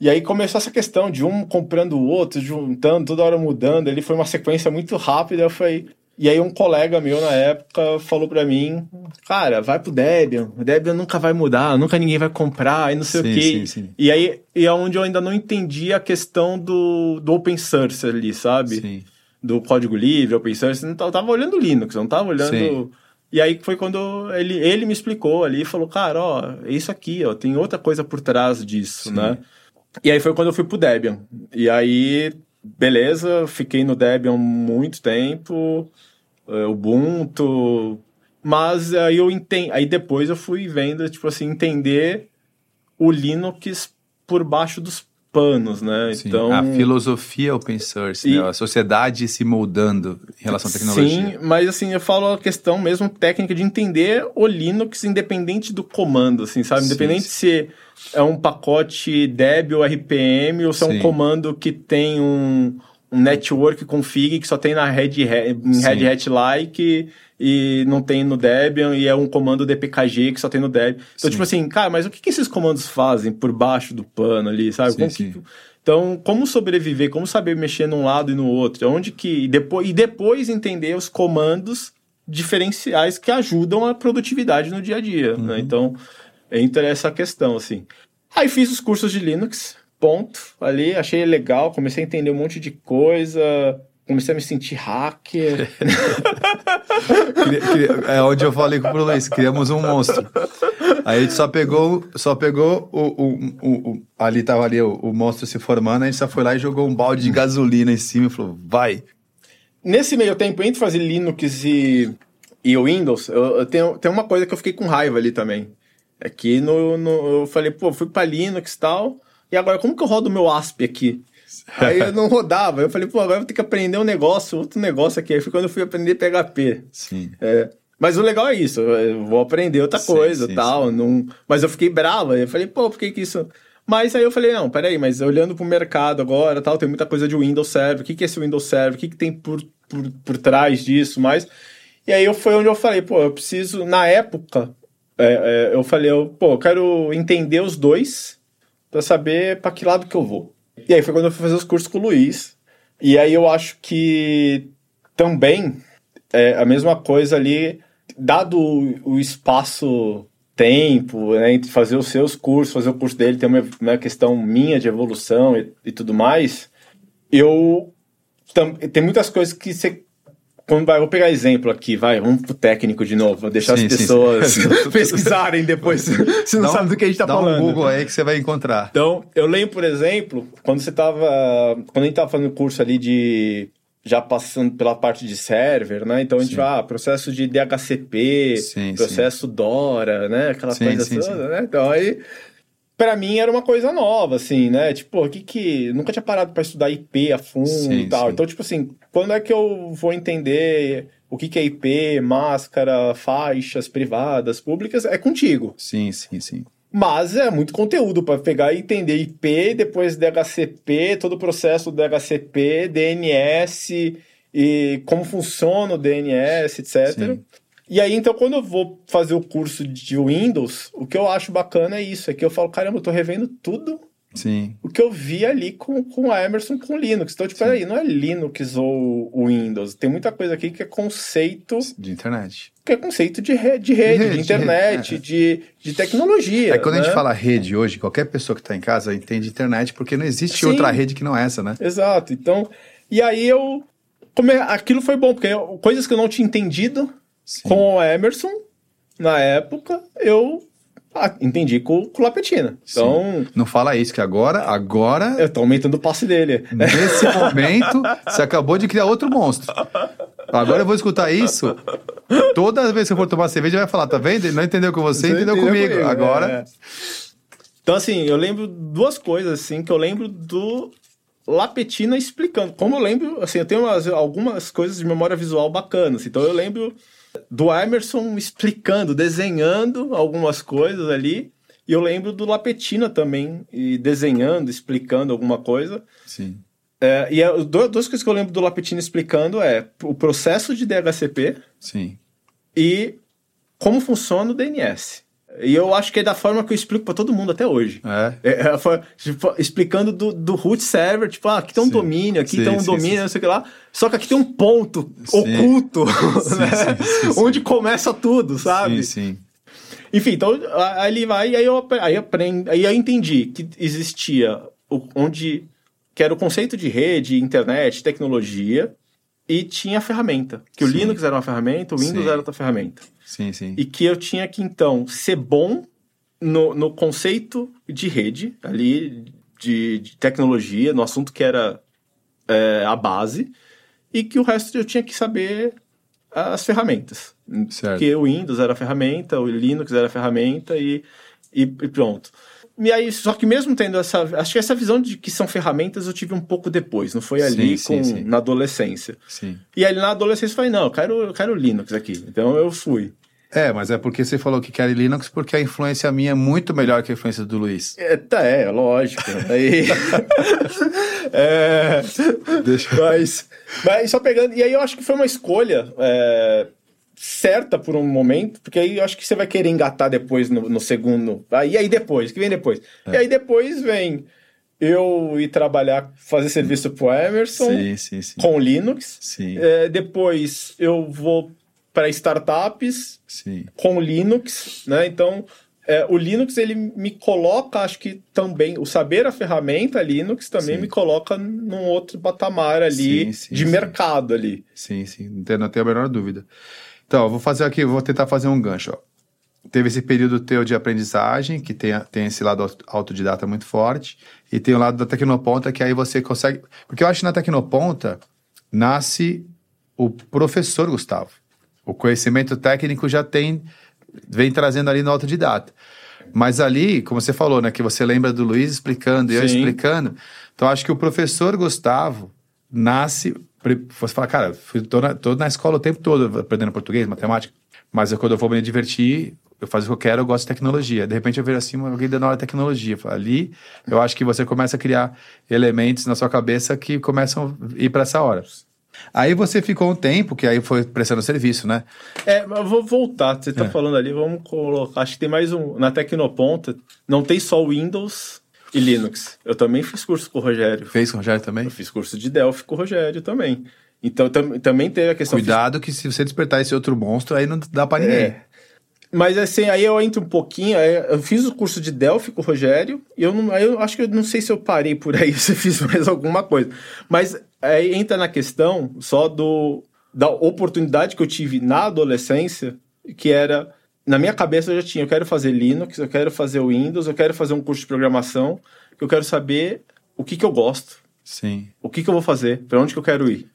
E aí começou essa questão de um comprando o outro, juntando, toda hora mudando. Ele foi uma sequência muito rápida. Eu falei. E aí um colega meu na época falou pra mim, cara, vai pro Debian. O Debian nunca vai mudar, nunca ninguém vai comprar, e não sei
Sim,
o quê.
sim, sim.
E aí e é onde eu ainda não entendi a questão do, do open source ali, sabe?
Sim.
do código livre, open source, não tava, eu tava olhando Linux, eu não tava olhando. E aí foi quando ele, ele me explicou ali e falou, cara, ó, é isso aqui, ó, tem outra coisa por trás disso,
Sim.
né? E aí foi quando eu fui pro Debian. E aí beleza, fiquei no Debian muito tempo, Ubuntu, mas aí eu entendi, aí depois eu fui vendo, tipo assim, entender o Linux por baixo dos panos, né?
Sim,
então
a filosofia open source,
E-
né? a sociedade se moldando em relação à tecnologia.
Sim, mas assim, eu falo a questão mesmo técnica de entender o Linux independente do comando, assim, sabe?
Sim,
Independente
sim.
se é um pacote Deb ou RPM ou se é um
Sim.
comando que tem um, um network config que só tem na Red Hat, em. Red Hat like e não tem no Debian e é um comando DPKG que só tem no Debian. Então,
Sim.
tipo assim, cara, mas o que, que esses comandos fazem por baixo do pano ali, sabe?
Sim,
Como
sim.
que- então, como sobreviver, como saber mexer num lado e no outro, onde que e depois e depois entender os comandos diferenciais que ajudam a produtividade no dia a dia,
Uhum.
né? Então, entra essa questão assim. Aí fiz os cursos de Linux, ponto, ali, achei legal, comecei a entender um monte de coisa, comecei a me sentir hacker.
É onde eu falei com o Luiz, criamos um monstro. Aí a gente só pegou, só pegou o, o, o- o- ali tava ali o, o monstro se formando, a gente só foi lá e jogou um balde de gasolina em cima e falou, vai.
Nesse meio tempo, entre fazer Linux e, e o Windows, eu, eu tenho, tem uma coisa que eu fiquei com raiva ali também. É que no, no- eu falei, pô, fui pra Linux e tal, e agora como que eu rodo o meu ASP aqui? Aí eu não rodava, eu falei, pô, agora eu vou ter que aprender um negócio, outro negócio aqui. Aí foi quando eu fui aprender PHP.
Sim.
É, mas o legal é isso, eu vou aprender outra
Sim,
coisa
sim,
tal. Não, mas eu fiquei bravo, aí eu falei, pô, por que, que isso. Mas aí eu falei, não, peraí, mas olhando pro mercado agora, tal, tem muita coisa de Windows Server, o que, que é esse Windows Server, o que, que tem por, por, por trás disso, mais. E aí eu- foi onde eu falei, pô, eu preciso, na época, é, é, eu falei, eu, pô, eu quero entender os dois pra saber pra que lado que eu vou. E aí foi quando eu fui fazer os cursos com o Luiz. E aí eu acho que também é a mesma coisa ali, dado o, o espaço tempo, né, entre fazer os seus cursos, fazer o curso dele, tem uma, uma questão minha de evolução e, e tudo mais, eu tam, tem muitas coisas que você quando vai, vou pegar exemplo aqui, vai, vamos pro técnico de novo, vou deixar
Sim,
as
sim,
pessoas
sim.
pesquisarem depois, se não
Dá um-
sabe do que a gente tá
dá
falando.
um Google aí que você vai encontrar.
Então, eu lembro, por exemplo, quando você tava. Quando a gente tava fazendo curso ali de. Já passando pela parte de server, né? Então a gente
Sim.
vai, ah, processo de DHCP,
Sim,
processo DORA, né? Aquela
Sim,
coisa
sim,
toda,
sim.
né? Então aí. Pra mim era uma coisa nova, assim, né? Tipo, o que que. Nunca tinha parado pra estudar IP a fundo
Sim,
e tal.
sim.
Então, tipo assim, quando é que eu vou entender o que que é IP, máscara, faixas privadas, públicas? É contigo.
Sim, sim, sim.
Mas é muito conteúdo para pegar e entender IP, depois DHCP, todo o processo do DHCP, DNS e como funciona o DNS, etc.
Sim.
E aí, então, quando eu vou fazer o curso de Windows, o que eu acho bacana é isso, é que eu falo, caramba, eu tô revendo tudo
Sim.
o que eu vi ali com, com a Emerson com Linux. Então, tipo, peraí, não é Linux ou Windows. Tem muita coisa aqui que é conceito,
De internet.
que é conceito de rede, de, rede, de,
rede, de
internet,
rede,
de, de tecnologia.
É quando a
né?
gente fala rede hoje, qualquer pessoa que está em casa entende internet, porque não existe
Sim.
outra rede que não essa, né?
Exato. Então, e aí eu. Come... Aquilo foi bom, porque eu- coisas que eu não tinha entendido
Sim.
com o Emerson, na época, eu ah, entendi com, com o Lapetina. Então,
Não fala isso, que agora, agora,
eu tô aumentando o passe dele.
nesse momento, você acabou de criar outro monstro. Agora eu vou escutar isso. Toda vez que eu for tomar cerveja, vai falar, tá vendo? Ele não entendeu com você, entendeu, comigo. Agora,
é. Então, assim, eu lembro duas coisas, assim, que eu lembro do Lapetina explicando. Como eu lembro, assim, eu tenho umas- algumas coisas de memória visual bacanas. Então, eu lembro do Emerson explicando, desenhando algumas coisas ali. E eu lembro do Lapetina também, e desenhando, explicando alguma coisa.
sim.
É, e é, du- duas coisas que eu lembro do Lapetina explicando é o processo de DHCP
Sim.
e como funciona o DNS. E eu acho que é da forma que eu explico pra todo mundo até hoje.
É.
É, é, tipo, explicando do, do root server, tipo, ah, aqui tem um
Sim.
domínio, aqui
Sim,
tem um
sim,
domínio, não sei o que lá. Só que aqui tem um ponto oculto, né? onde começa tudo, sabe?
Sim, sim.
Enfim, então aí ele vai, e aí eu, aí aprendo, aí eu entendi que existia o, onde que era o conceito de rede, internet, tecnologia, e tinha a ferramenta. Que o
Sim.
Linux era uma ferramenta, o Windows
Sim.
era outra ferramenta.
Sim, sim.
E que eu tinha que, então, ser bom no, no conceito de rede, ali, de, de tecnologia, no assunto que era é, a base e que o resto eu tinha que saber as ferramentas.
Certo.
Porque o Windows era a ferramenta, o Linux era a ferramenta e, e, e pronto. E aí, só que mesmo tendo essa. Acho que essa visão de que são ferramentas eu tive um pouco depois, não foi ali
Sim,
com,
sim, sim.
na adolescência.
Sim.
E aí na adolescência eu falei, não, eu quero, eu quero Linux aqui. Então eu fui.
É, mas é porque você falou que quer Linux porque a influência minha é muito melhor que a influência do Luiz.
É, tá, é, lógico. Aí, é,
Deixa-
mas, mas só pegando. E aí eu acho que foi uma escolha é, certa por um momento, porque aí eu acho que você vai querer engatar depois no, no segundo. Aí, e aí depois, que vem depois?
É.
E aí depois vem eu ir trabalhar, fazer serviço pro Emerson
Sim, sim, sim.
com Linux.
Sim,
É, depois eu vou para startups com Linux, né? Então, é, o Linux ele me coloca, acho que também, o saber a ferramenta Linux também me coloca num outro patamar ali de mercado ali.
Sim, sim, não tenho, não tenho a menor dúvida. Então, eu vou fazer aqui, eu vou tentar fazer um gancho. Ó. Teve esse período teu de aprendizagem, que tem, tem esse lado auto- autodidata muito forte, e tem o lado da Tecnoponta, que aí você consegue. Porque eu acho que na Tecnoponta nasce o professor Gustavo. O conhecimento técnico já tem, vem trazendo ali no autodidata. Mas ali, como você falou, né, que você lembra do Luiz explicando e eu
Sim.
explicando, então acho que o professor Gustavo nasce. Você fala, cara, fui, tô, na, tô na escola o tempo todo aprendendo português, matemática, mas eu, quando eu vou me divertir, eu faço o que eu quero, eu gosto de tecnologia. De repente eu vejo assim alguém dando aula de tecnologia. Ali, eu acho que você começa a criar elementos na sua cabeça que começam a ir para essa hora. Aí você ficou um tempo, que aí foi prestando serviço, né?
É, mas eu vou voltar. Você tá
É.
falando ali, vamos colocar. Acho que tem mais um. Na Tecnoponta, não tem só Windows e Linux. Eu também fiz curso com o Rogério.
Fez com o Rogério também?
Eu fiz curso de Delphi com o Rogério também. Então tam- também teve a questão.
Cuidado que se você despertar esse outro monstro, aí não dá pra ninguém.
É. Mas assim, aí eu entro um pouquinho. Eu fiz o curso de Delphi com o Rogério, e eu não. eu acho que eu não sei se eu parei por aí, se eu fiz mais alguma coisa. Mas aí entra na questão só do da oportunidade que eu tive na adolescência, que era. Na minha cabeça eu já tinha, eu quero fazer Linux, eu quero fazer Windows, eu quero fazer um curso de programação, eu quero saber o que, que eu gosto,
Sim.
o que, que eu vou fazer, para onde que eu quero ir.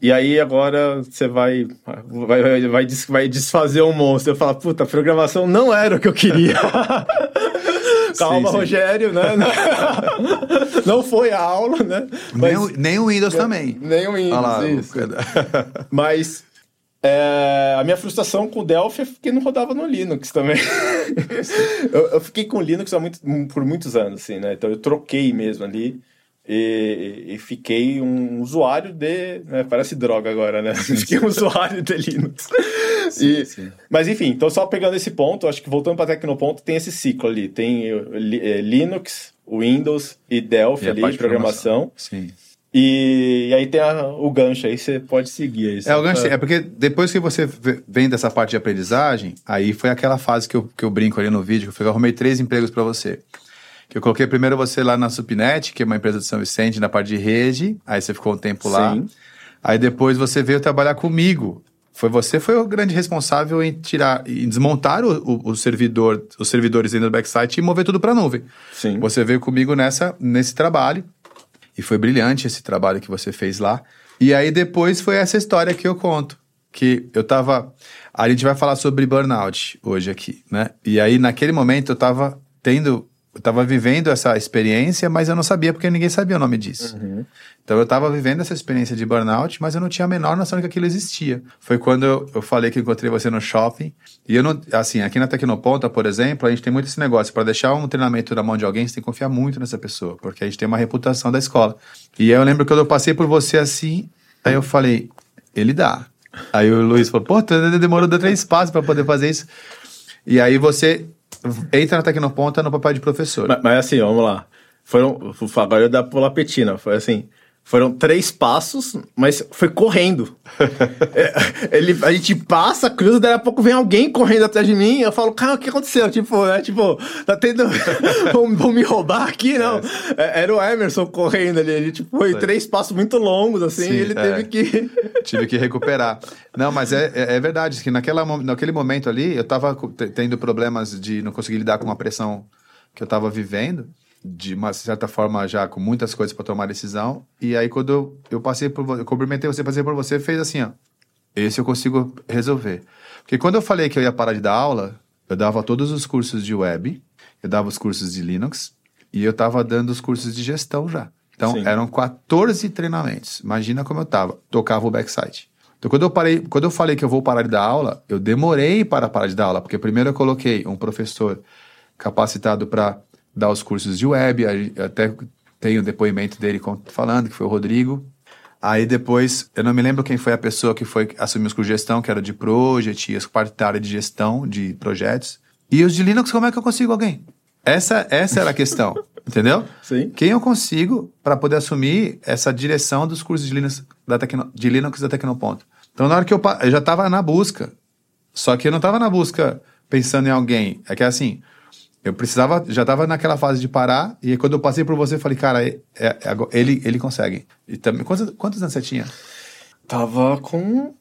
E aí agora você vai, vai, vai, vai, des- vai desfazer um monstro. Eu falo, puta, programação não era o que eu queria. Calma,
sim.
Rogério, né? Não foi a aula, né?
Nem, o, nem o Windows também.
nem o Windows,
Olha lá,
isso. Mas é, a minha frustração com o Delphi é que não rodava no Linux também. eu, eu fiquei com o Linux há muito, por muitos anos, assim, né? Então eu troquei mesmo ali. E, e fiquei um usuário de. né, Parece droga agora, né? Fiquei um usuário de Linux. E-
sim.
Mas enfim, então só pegando esse ponto, acho que voltando para Tecnoponto, tem esse ciclo ali. Tem eh, eh, Linux, Windows e Delphi
E
ali, de programação.
Sim.
E, e aí tem a- o gancho aí, você pode seguir aí.
É, o gancho,
pra-
é porque depois que você ve- vem dessa parte de aprendizagem, aí foi aquela fase que eu, que eu brinco ali no vídeo, que eu falei, eu arrumei três empregos para você. Que eu coloquei primeiro você lá na Supnet, que é uma empresa de São Vicente, na parte de rede, aí você ficou um tempo lá.
Sim.
Aí depois você veio trabalhar comigo. Foi você foi o grande responsável em tirar, em desmontar o, o, o servidor, os servidores dentro do backsite e mover tudo para nuvem.
Sim.
Você veio comigo nessa, nesse trabalho. E foi brilhante esse trabalho que você fez lá. E aí depois foi essa história que eu conto. Que eu tava. A gente vai falar sobre burnout hoje aqui, né? E aí naquele momento eu tava tendo. Eu tava vivendo essa experiência, mas eu não sabia porque ninguém sabia o nome disso. Então eu tava vivendo essa experiência de burnout, mas eu não tinha a menor noção de que aquilo existia. Foi quando eu, eu falei que encontrei você no shopping. E eu não. Assim, aqui na Tecnoponta, por exemplo, a gente tem muito esse negócio. Para deixar um treinamento na mão de alguém, você tem que confiar muito nessa pessoa, porque a gente tem uma reputação da escola. E aí eu lembro que quando eu passei por você assim, aí eu falei, ele dá. Aí o Luiz falou, pô, demorou três passos para poder fazer isso. E aí você entra na Tecnoponta no papel de professor.
Mas, mas assim, vamos lá. Foram. Agora eu dar pula petina. Foi assim. Foram três passos, mas foi correndo. É, ele, a gente passa, cruza, daí a pouco vem alguém correndo atrás de mim. Eu falo, cara, o que aconteceu? Tipo, né? Tipo, tá tendo. vão, vão me roubar aqui? Não. É, Era o Emerson correndo ali. Ele, tipo, foi três passos muito longos, assim.
Sim,
e ele
é.
teve que.
Tive que recuperar. Não, mas é, é, é verdade que naquela, naquele momento ali, eu tava tendo problemas de não conseguir lidar com a pressão que eu tava vivendo. De uma certa forma já com muitas coisas para tomar decisão. E aí quando eu, eu passei por você, cumprimentei você, passei por você, fez assim, ó. Esse eu consigo resolver. Porque quando eu falei que eu ia parar de dar aula, eu dava todos os cursos de web, eu dava os cursos de Linux e eu estava dando os cursos de gestão já. Então
Sim.
eram 14 treinamentos. Imagina como eu tava, tocava o backside. Então quando eu parei, quando eu falei que eu vou parar de dar aula, eu demorei para parar de dar aula, porque primeiro eu coloquei um professor capacitado para dar os cursos de web, até tenho o depoimento dele falando que foi o Rodrigo. Aí depois, eu não me lembro quem foi a pessoa que foi assumir os cursos de gestão, que era de Project, e as parte da área de gestão de projetos. E os de Linux, como é que eu consigo alguém? Essa, essa era a questão, entendeu?
Sim.
Quem eu consigo para poder assumir essa direção dos cursos de Linux da, Tecno, de Linux da Tecnoponto? Então, na hora que eu, eu já estava na busca, só que eu não estava na busca pensando em alguém. É que assim, eu precisava, já estava naquela fase de parar, e quando eu passei por você, eu falei, cara, é, é- é ele, ele consegue. E também, quantos, quantos anos você tinha?
Tava com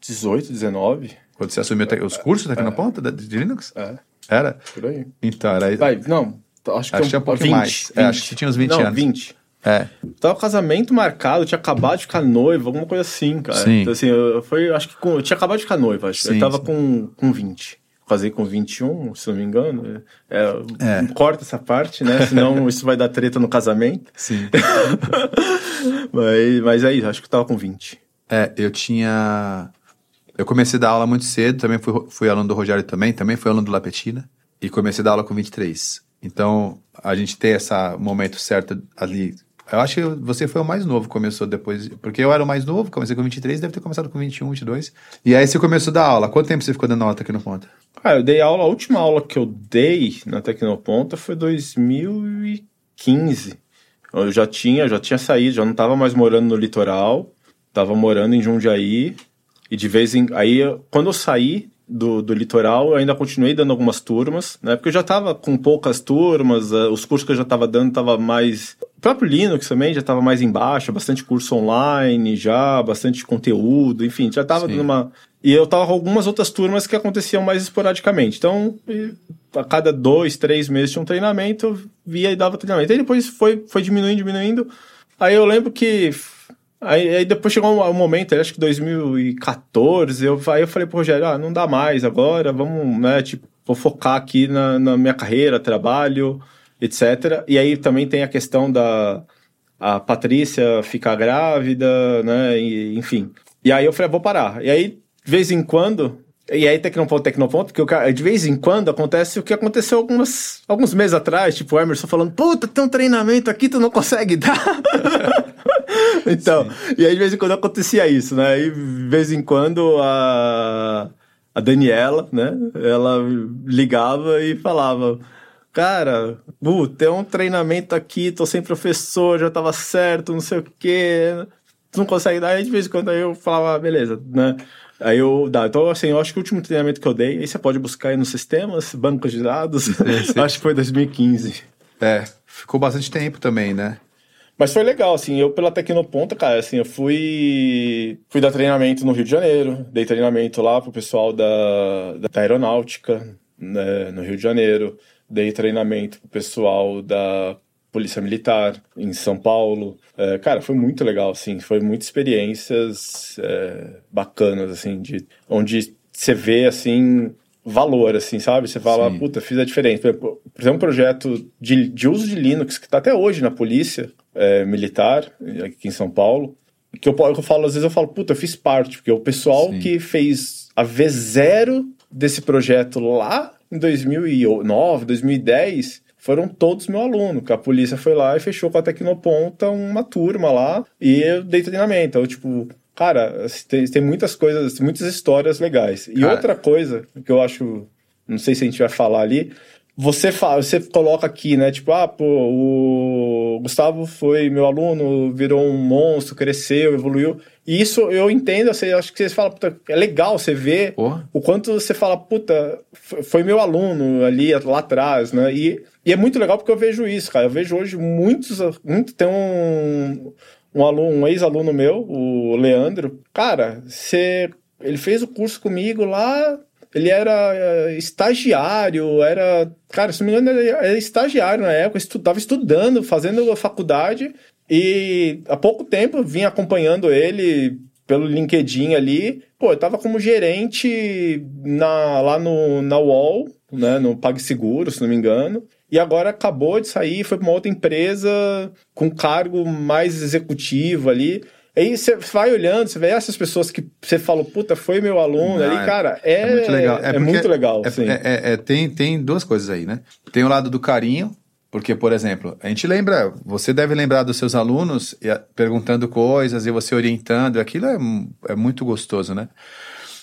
18, 19.
Quando você assumiu te- os cursos da Tecnoponto da- de Linux?
É,
Era?
por aí.
Então, era.
Vai, não, acho que
Acho
tem
é um pouquinho mais. É, acho que tinha uns 20
não,
anos.
20.
É.
Tava com casamento marcado, tinha acabado de ficar noivo, alguma coisa assim, cara.
Sim.
Então, assim, eu, foi, acho que com, eu tinha acabado de ficar noivo, acho.
Sim,
eu tava
sim.
com, com 20. Casei com 21, se não me engano. É,
É.
Corta essa parte, né? Senão isso vai dar treta no casamento.
Sim.
Mas, mas é isso, acho que eu tava com 20.
É, eu tinha. Eu comecei a dar aula muito cedo, também fui, fui aluno do Rogério também, também fui aluno do Lapetina, e comecei a dar aula com 23. Então, a gente tem esse momento certo ali. Eu acho que você foi o mais novo, começou depois. Porque eu era o mais novo, comecei com 23, deve ter começado com 21, 22. E aí você começou a dar aula. Quanto tempo você ficou dando aula aqui no Ponta?
Ah, eu dei aula, a última aula que eu dei na Tecnoponta foi 2015. Eu já tinha, já tinha saído, já não estava mais morando no litoral, estava morando em Jundiaí. E de vez em. Aí, quando eu saí do, do litoral, eu ainda continuei dando algumas turmas, né? Porque eu já estava com poucas turmas, eh, os cursos que eu já estava dando estava mais. O próprio Linux também já estava mais embaixo, bastante curso online já, bastante conteúdo, enfim, já estava
Sim.
dando uma. E eu tava com algumas outras turmas que aconteciam mais esporadicamente. Então, a cada dois, três meses tinha um treinamento, via e dava treinamento. Aí depois foi, foi diminuindo, diminuindo. Aí eu lembro que. Aí, aí depois chegou um, um momento, acho que 2014, eu, aí eu falei pro Rogério, ah, não dá mais agora, vamos, né, tipo, vou focar aqui na, na minha carreira, trabalho, etc. E aí também tem a questão da a Patrícia ficar grávida, né, e, enfim. E aí eu falei, ah, vou parar. E aí, de vez em quando, e aí Tecnoponto, Tecnoponto, porque cara- de vez em quando acontece o que aconteceu algumas, alguns meses atrás, tipo o Emerson falando, puta, tem um treinamento aqui, tu não consegue dar. então, e aí de vez em quando acontecia isso, né? E de vez em quando a, a Daniela, né, ela ligava e falava, cara, uh, tem um treinamento aqui, tô sem professor, já tava certo, não sei o quê, tu não consegue dar, aí de vez em quando aí eu falava, ah, beleza, né? Aí eu dá. Então, assim, eu acho que o último treinamento que eu dei, aí você pode buscar aí nos sistemas, bancos de dados, acho que foi 2015.
É, ficou bastante tempo também, né?
Mas foi legal, assim, eu pela Tecnoponta, cara, assim, eu fui fui dar treinamento no Rio de Janeiro, dei treinamento lá pro pessoal da, da aeronáutica, né, no Rio de Janeiro, dei treinamento pro pessoal da Polícia Militar em São Paulo. É, cara, foi muito legal, assim, foi muitas experiências é, bacanas, assim, de onde você vê, assim, valor, assim, sabe? Você fala,
Sim.
puta, fiz a diferença. Por exemplo, um projeto de, de uso de Linux que está até hoje na polícia é, militar, aqui em São Paulo, que eu, eu falo, às vezes eu falo, puta, eu fiz parte, porque o pessoal
Sim.
que fez a V0 desse projeto lá em 2009, 2010, foram todos meu aluno, que a polícia foi lá e fechou com a Tecnoponta uma turma lá, e eu dei treinamento. Então, tipo, cara, tem, tem muitas coisas, muitas histórias legais. E
Cara.
outra coisa que eu acho, não sei se a gente vai falar ali, você fala, você coloca aqui, né? Tipo, ah, pô, o Gustavo foi meu aluno, virou um monstro, cresceu, evoluiu. E isso eu entendo, eu acho que você fala, puta, é legal você ver
Porra.
o quanto você fala, puta, foi meu aluno ali lá atrás, né? E, e é muito legal porque eu vejo isso, cara. Eu vejo hoje muitos. Muito, tem um, um aluno, um ex-aluno meu, o Leandro. Cara, você, ele fez o curso comigo lá. Ele era eh, estagiário, era. Cara, se não me engano, ele era estagiário na época, estava estudando, fazendo a faculdade. E há pouco tempo vim acompanhando ele pelo LinkedIn ali. Pô, eu tava como gerente na, lá no, na UOL, né, no PagSeguro, se não me engano. E agora acabou de sair, foi para uma outra empresa com cargo mais executivo ali. Aí você vai olhando, você vê essas pessoas que você falou, puta, foi meu aluno
Não,
ali,
é-
cara, é,
é muito legal. É
É, muito legal,
É- é- é- tem, tem duas coisas aí, né? Tem o lado do carinho, porque, por exemplo, a gente lembra, você deve lembrar dos seus alunos e, perguntando coisas e você orientando, aquilo é, é muito gostoso, né?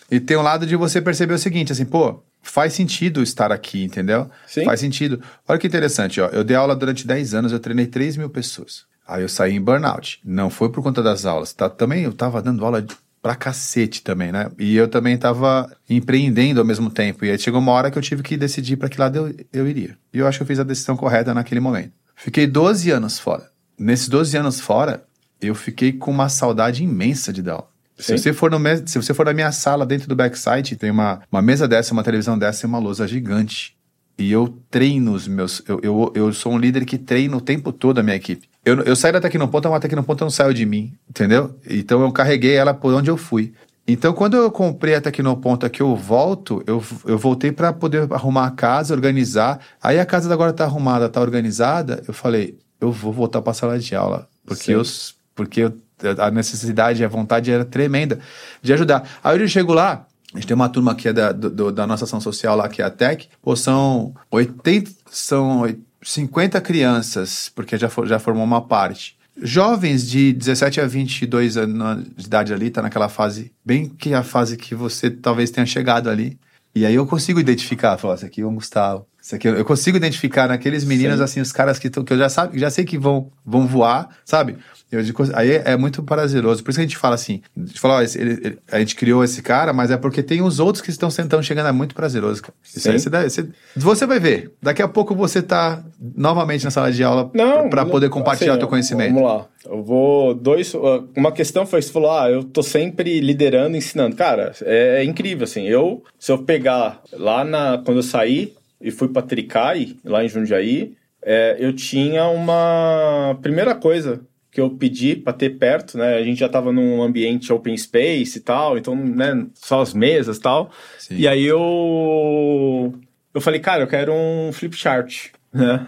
E tem o lado de você perceber o seguinte, assim, pô, faz sentido estar aqui, entendeu?
Sim.
Faz sentido. Olha que interessante, ó. Eu dei aula durante 10 anos, eu treinei 3 mil pessoas. Aí eu saí em burnout. Não foi por conta das aulas. Tá, também eu tava dando aula pra cacete também, né? E eu também tava empreendendo ao mesmo tempo. E aí chegou uma hora que eu tive que decidir para que lado eu, eu iria. E eu acho que eu fiz a decisão correta naquele momento. Fiquei 12 anos fora. Nesses 12 anos fora, eu fiquei com uma saudade imensa de dar aula. Se você, for no mes- se você for na minha sala, dentro do backside, tem uma, uma mesa dessa, uma televisão dessa e uma lousa gigante. E eu treino os meus. Eu, eu, eu sou um líder que treina o tempo todo a minha equipe. Eu, eu saí da Tecnoponta, mas a Tecnoponta não saiu de mim, entendeu? Então eu carreguei ela por onde eu fui. Então, quando eu comprei a Tecnoponta que eu volto, eu, eu voltei para poder arrumar a casa, organizar. Aí a casa agora tá arrumada, tá organizada. Eu falei, eu vou voltar para sala de aula. Porque,
Sim.
eu, porque eu- a necessidade, a vontade era tremenda de ajudar. Aí eu chego lá, a gente tem uma turma que é da, do- da nossa ação social lá, que é a TEC. Pô, são 80, são oi- 50 crianças, porque já, for- já formou uma parte. Jovens de 17 a 22 anos de idade ali, tá naquela fase, bem que a fase que você talvez tenha chegado ali. E aí eu consigo identificar, falar, esse aqui é o Gustavo. Esse aqui, eu consigo identificar naqueles meninos,
Sim.
assim, os caras que, tão- que eu já, sabe, já sei que vão, vão voar, sabe? Eu digo, aí é, é muito prazeroso. Por isso que a gente fala assim, a gente fala, ó, esse- ele- ele- a gente criou esse cara, mas é porque tem os outros que estão sentando chegando, é muito prazeroso. cara. Isso aí
Sim.
você, deve- você, você vai ver. Daqui a pouco você tá novamente na sala de aula
Não,
para poder compartilhar
assim,
o teu conhecimento.
Vamos lá. Eu vou. Dois. uh, Uma questão foi: você falou, ah, eu tô sempre liderando, ensinando. Cara, é, é incrível, assim. Eu, se eu pegar lá na. Quando eu saí e fui pra Tricai, lá em Jundiaí, é, eu tinha uma. Primeira coisa que eu pedi para ter perto, né? A gente já tava num ambiente open space e tal, então, né, só as mesas e tal.
Sim.
E aí eu eu falei, cara, eu quero um flip chart, né?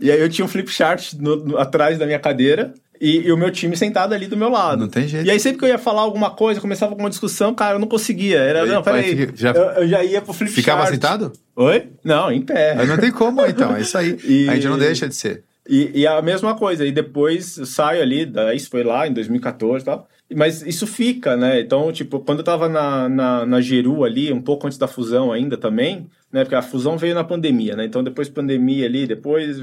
E aí eu tinha um flip chart no- no- atrás da minha cadeira e, e o meu time sentado ali do meu lado.
Não tem jeito.
E aí sempre que eu ia falar alguma coisa, começava com uma discussão, cara, eu não conseguia. Era,
Aí,
não, peraí,
já-
eu, eu já ia pro flip
Ficava
chart.
sentado?
Oi? Não, em pé.
Não tem como, então. É isso aí.
E-
A gente não deixa de ser.
E, e a mesma coisa, e depois eu saio ali, isso foi lá em 2014 e tal. Mas isso fica, né? Então, tipo, quando eu tava na, na, na Geru ali, um pouco antes da fusão ainda também, né? Porque a fusão veio na pandemia, né? Então, depois pandemia ali, depois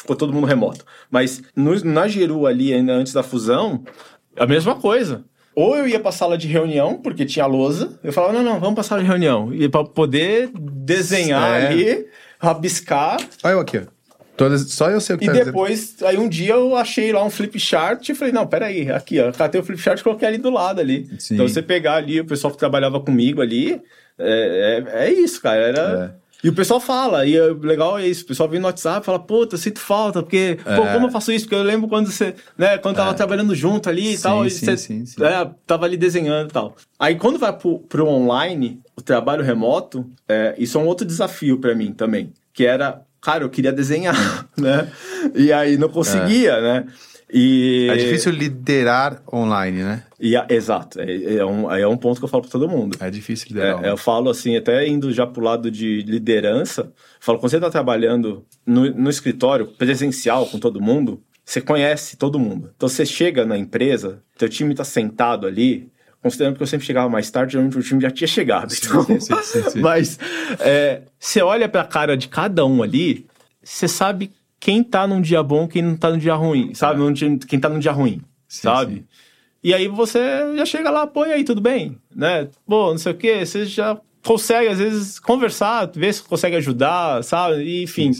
ficou todo mundo remoto. Mas no, na Geru ali, ainda antes da fusão, a mesma coisa. Ou eu ia pra sala de reunião, porque tinha lousa, eu falava, não, não, vamos pra sala de reunião. E pra poder desenhar
É.
ali, rabiscar,
Olha eu aqui. Todas, só eu sei o que
e
tá dizendo.
depois, aí um dia eu achei lá um flip chart e falei, não, peraí, aqui, ó, catei o flip chart e coloquei ali do lado ali.
Sim.
Então você pegar ali, o pessoal que trabalhava comigo ali, é, é, é isso, cara, era...
É.
E o pessoal fala, e o legal é isso, o pessoal vem no WhatsApp e fala, puta, eu sinto falta, porque, pô,
É.
como eu faço isso? Porque eu lembro quando você, né, quando tava trabalhando junto ali e
Sim,
tal, e
sim,
você
sim, sim.
é, tava ali desenhando e tal. Aí quando vai pro, pro online, o trabalho remoto, é, isso é um outro desafio pra mim também, que era, cara, eu queria desenhar, né? E aí não conseguia, né? E,
É difícil liderar online, né?
E, a- exato, é, é, um, é um ponto que eu falo pra todo mundo.
É difícil liderar
É, eu falo assim, até indo já pro lado de liderança, falo, quando você está trabalhando no, no escritório presencial com todo mundo, você conhece todo mundo. Então você chega na empresa, teu time está sentado ali, considerando que eu sempre chegava mais tarde, geralmente o time já tinha chegado. Então,
sim, sim, sim.
Mas é, você olha pra cara de cada um ali, você sabe quem tá num dia bom, quem não tá num dia ruim, sabe? Dia- quem tá num dia ruim,
Sim,
sabe?
sim.
E aí você já chega lá, pô, e aí, tudo bem? Né? Pô, não sei o quê, você já consegue, às vezes, conversar, ver se consegue ajudar, sabe? E, enfim.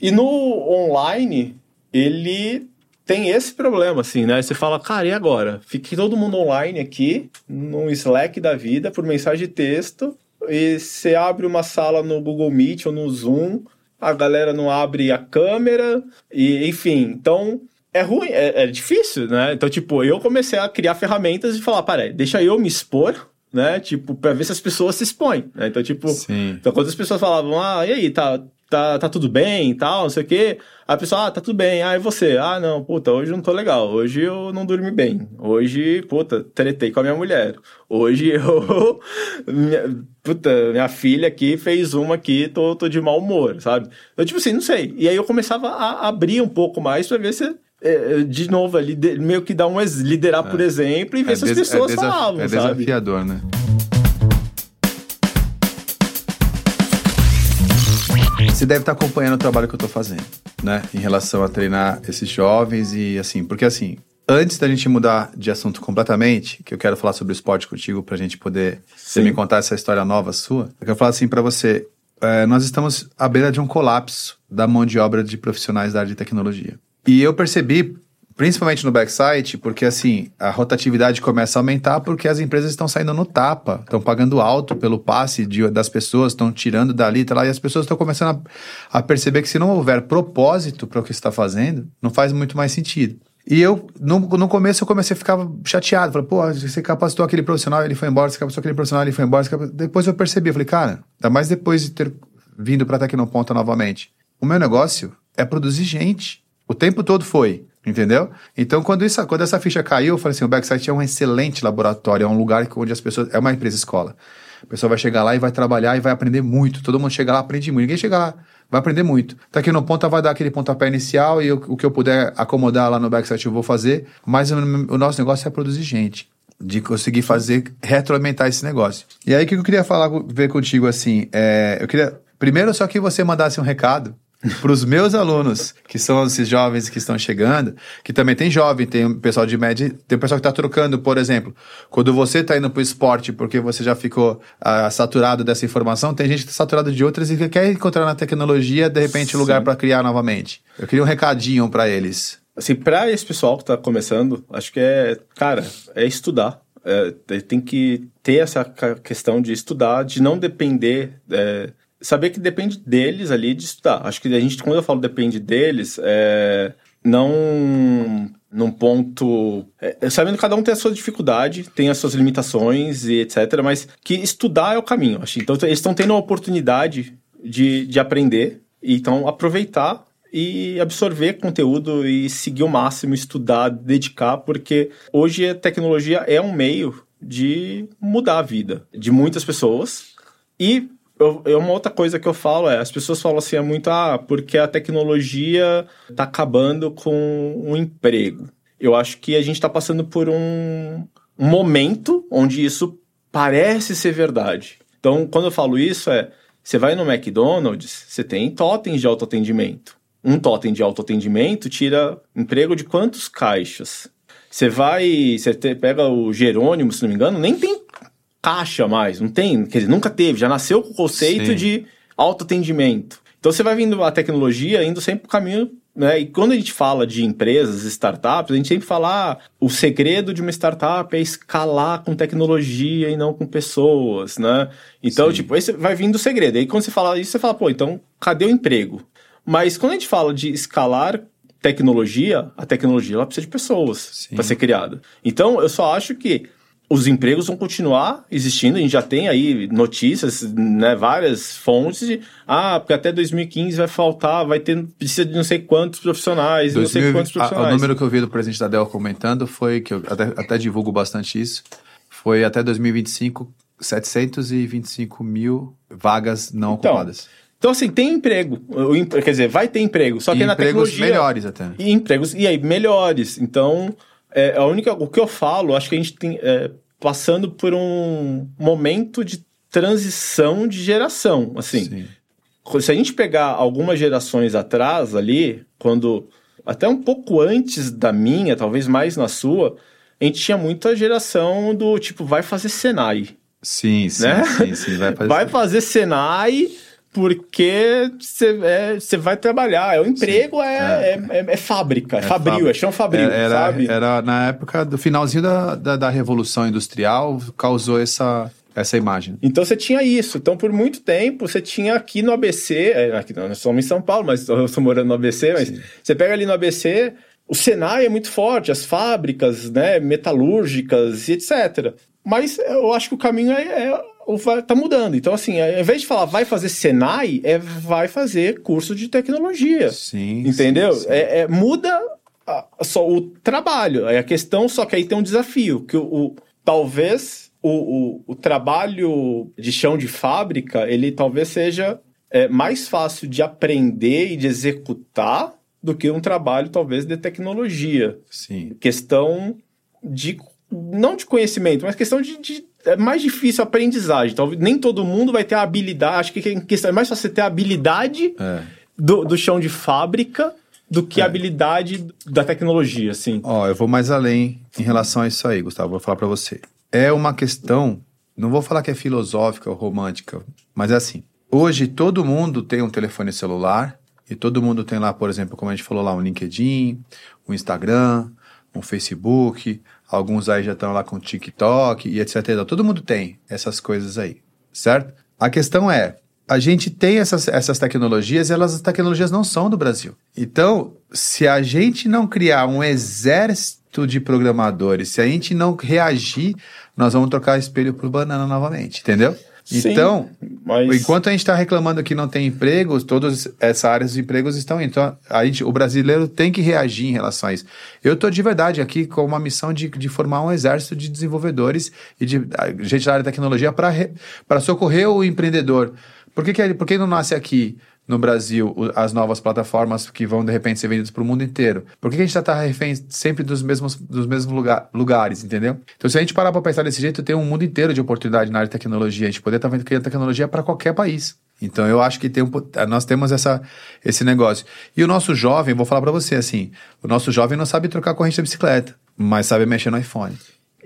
E no online, ele tem esse problema, assim, né? Você fala, cara, e agora? Fique todo mundo online aqui, no Slack da vida, por mensagem de texto, e você abre uma sala no Google Meet ou no Zoom, a galera não abre a câmera, e enfim, então é ruim, é, é difícil, né? Então, tipo, eu comecei a criar ferramentas e falar, peraí, deixa eu me expor, né? Tipo, pra ver se as pessoas se expõem, né? Então, tipo,
Sim.
então quando as pessoas falavam, ah, e aí, tá, tá, tá tudo bem e tal, não sei o quê. Aí a pessoa, ah, tá tudo bem. Ah, e você? Ah, não, puta, hoje eu não tô legal. Hoje eu não dormi bem. Hoje, puta, tretei com a minha mulher. Hoje eu. minha, puta, minha filha aqui fez uma aqui, tô, tô de mau humor, sabe? Eu, tipo assim, não sei. E aí eu começava a abrir um pouco mais pra ver se. é, de novo, ali, de- meio que dar um liderar por exemplo e ver se as pessoas
desaf-
falavam,
é
sabe?
desafiador, né? Você deve estar acompanhando o trabalho que eu estou fazendo, né? Em relação a treinar esses jovens e assim, porque assim, antes da gente mudar de assunto completamente, que eu quero falar sobre o esporte contigo pra gente poder você me contar essa história nova sua, eu quero falar assim pra você, é, nós estamos à beira de um colapso da mão de obra de profissionais da área de tecnologia. E eu percebi, principalmente no backside, porque assim, a rotatividade começa a aumentar porque as empresas estão saindo no tapa, estão pagando alto pelo passe de- das pessoas, estão tirando dali, tá lá, e as pessoas estão começando a, a perceber que se não houver propósito para o que está fazendo, não faz muito mais sentido. E eu, no, no começo, eu comecei a ficar chateado. Falei, pô, você capacitou aquele profissional, ele foi embora, você capacitou aquele profissional, ele foi embora. Depois eu percebi, eu falei, cara, ainda mais depois de ter vindo para Tecnoponta novamente. O meu negócio é produzir gente. O tempo todo foi, entendeu? Então, quando, isso, quando essa ficha caiu, eu falei assim, o Backside é um excelente laboratório, é um lugar onde as pessoas... É uma empresa escola. A pessoa vai chegar lá e vai trabalhar e vai aprender muito. Todo mundo chega lá, aprende muito. Ninguém chega lá, vai aprender muito. Tá aqui no ponta, vai dar aquele pontapé inicial e o que eu puder acomodar lá no Backside eu vou fazer. Mas o, o nosso negócio é produzir gente. De conseguir fazer, retroalimentar esse negócio. E aí, o que eu queria falar, ver contigo, assim, é, eu queria... Primeiro, só que você mandasse um recado para os meus alunos, que são esses jovens que estão chegando, que também tem jovem, tem um pessoal de média, tem um pessoal que está trocando, por exemplo. Quando você está indo para o esporte porque você já ficou ah, saturado dessa informação, tem gente que está saturado de outras e que quer encontrar na tecnologia, de repente, lugar para criar novamente. Eu queria um recadinho para eles.
Assim, pra esse pessoal que tá começando, acho que é, cara, é estudar. É, tem que ter essa questão de estudar, de não depender. é, saber que depende deles ali de estudar. Acho que a gente, quando eu falo depende deles, é, não num ponto. é, sabendo que cada um tem a sua dificuldade, tem as suas limitações e etc. Mas que estudar é o caminho. Acho. Então eles estão tendo a oportunidade de, de aprender, e então aproveitar e absorver conteúdo e seguir o máximo, estudar, dedicar, porque hoje a tecnologia é um meio de mudar a vida de muitas pessoas. E eu, uma outra coisa que eu falo é, as pessoas falam assim, é muito, ah, porque a tecnologia está acabando com o emprego. Eu acho que a gente está passando por um, momento onde isso parece ser verdade. Então, quando eu falo isso, é, você vai no McDonald's, você tem totens de autoatendimento. Um totem de autoatendimento tira emprego de quantos caixas? Você vai, você pega o Jerônimo, se não me engano, nem tem caixa mais, não tem, quer dizer, nunca teve, já nasceu com o conceito
Sim.
de autoatendimento. Então você vai vindo a tecnologia indo sempre pro caminho, né? E quando a gente fala de empresas, startups, a gente sempre fala ah, o segredo de uma startup é escalar com tecnologia e não com pessoas, né? Então,
Sim.
tipo, esse vai vindo o segredo. Aí quando você fala isso, você fala, pô, então cadê o emprego? Mas quando a gente fala de escalar tecnologia, a tecnologia ela precisa de pessoas para ser criada. Então, eu só acho que os empregos vão continuar existindo. A gente já tem aí notícias, né, várias fontes de ah, porque até 2015 vai faltar, vai ter precisa de não sei quantos profissionais, não sei
2020
quantos
a- o
profissionais.
número que eu vi do presidente da Dell comentando foi, que eu até, até divulgo bastante isso, foi até 2025, 725 mil vagas não
Então,
ocupadas.
Então, assim, tem emprego. Quer dizer, vai ter emprego. Só que
E
na
empregos
tecnologia.
melhores até.
E empregos, e aí, melhores. Então, é, a única, o que eu falo, acho que a gente tem é, passando por um momento de transição de geração, assim.
Sim.
Se a gente pegar algumas gerações atrás ali, quando até um pouco antes da minha, talvez mais na sua, a gente tinha muita geração do tipo, vai fazer Senai,
Sim, sim,
né?
sim, sim, vai fazer.
vai fazer Senai porque você vai trabalhar. É, o emprego é, é. é- é fábrica, é, fabril,
fábrica.
é chão fabril,
era, era,
sabe?
era na época do finalzinho da, da, da Revolução Industrial, causou essa, essa imagem.
Então você tinha isso. Então, por muito tempo, você tinha aqui no ABC, é, aqui nós somos em São Paulo, mas eu estou morando no ABC, mas Sim. você pega ali no ABC, o Senai é muito forte, as fábricas, né, metalúrgicas e etc. Mas eu acho que o caminho é, é tá mudando. Então, assim, ao invés de falar vai fazer Senai, é vai fazer curso de tecnologia.
Sim.
Entendeu?
Sim, sim.
É, é, muda a, só o trabalho. É a questão, só que aí tem um desafio, que o, o talvez o, o, o, trabalho de chão de fábrica, ele talvez seja é, mais fácil de aprender e de executar do que um trabalho, talvez, de tecnologia.
Sim.
Questão de não de conhecimento, mas questão de, de é mais difícil a aprendizagem. Talvez nem todo mundo vai ter a habilidade. Acho que é mais fácil você ter a habilidade
é.
do, do chão de fábrica do que é. a habilidade da tecnologia, assim.
Ó, eu vou mais além em relação a isso aí, Gustavo. Vou falar para você. É uma questão, não vou falar que é filosófica ou romântica, mas é assim. Hoje todo mundo tem um telefone celular e todo mundo tem lá, por exemplo, como a gente falou lá, um LinkedIn, um Instagram, um Facebook, Alguns aí já estão lá com TikTok e etc. Todo mundo tem essas coisas aí, certo? A questão é, a gente tem essas, essas tecnologias, elas as tecnologias não são do Brasil. Então, se a gente não criar um exército de programadores, se a gente não reagir, nós vamos trocar espelho por banana novamente, entendeu?
Sim,
então,
mas...
enquanto a gente está reclamando que não tem empregos, todas essas áreas de empregos estão. Então, a gente, o brasileiro tem que reagir em relação a isso. Eu estou de verdade aqui com uma missão de, de formar um exército de desenvolvedores e de gente da área de tecnologia para socorrer o empreendedor. Por que, que, por que não nasce aqui? No Brasil as novas plataformas que vão de repente ser vendidas para o mundo inteiro? Por que a gente está refém sempre dos mesmos, dos mesmos lugar, lugares, entendeu? Então, se a gente parar para pensar desse jeito, tem um mundo inteiro de oportunidade na área de tecnologia. A gente poder estar tá criando tecnologia para qualquer país. Então, eu acho que tem um, nós temos essa, esse negócio. E o nosso jovem, vou falar para você assim: o nosso jovem não sabe trocar corrente da bicicleta, mas sabe mexer no iPhone.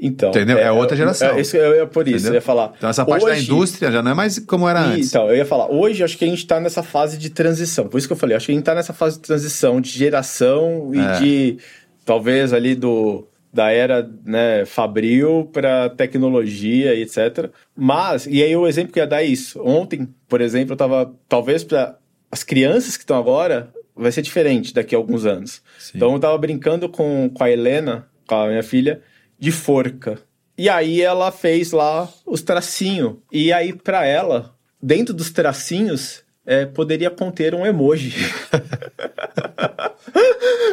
Então,
Entendeu? É, é outra geração.
É, isso, é por isso, eu ia falar.
Então, essa parte hoje, da indústria já não é mais como era antes.
Então, eu ia falar, hoje acho que a gente está nessa fase de transição. Por isso que eu falei, acho que a gente está nessa fase de transição de geração e é. de talvez ali do da era né, fabril para tecnologia e etc. Mas, e aí o exemplo que eu ia dar é isso. Ontem, por exemplo, eu estava, talvez para as crianças que estão agora, vai ser diferente daqui a alguns anos. Sim. Então eu estava brincando com, com a Helena, com a minha filha, de forca. E aí ela fez lá os tracinhos. E aí, para ela, dentro dos tracinhos, é, poderia conter um emoji.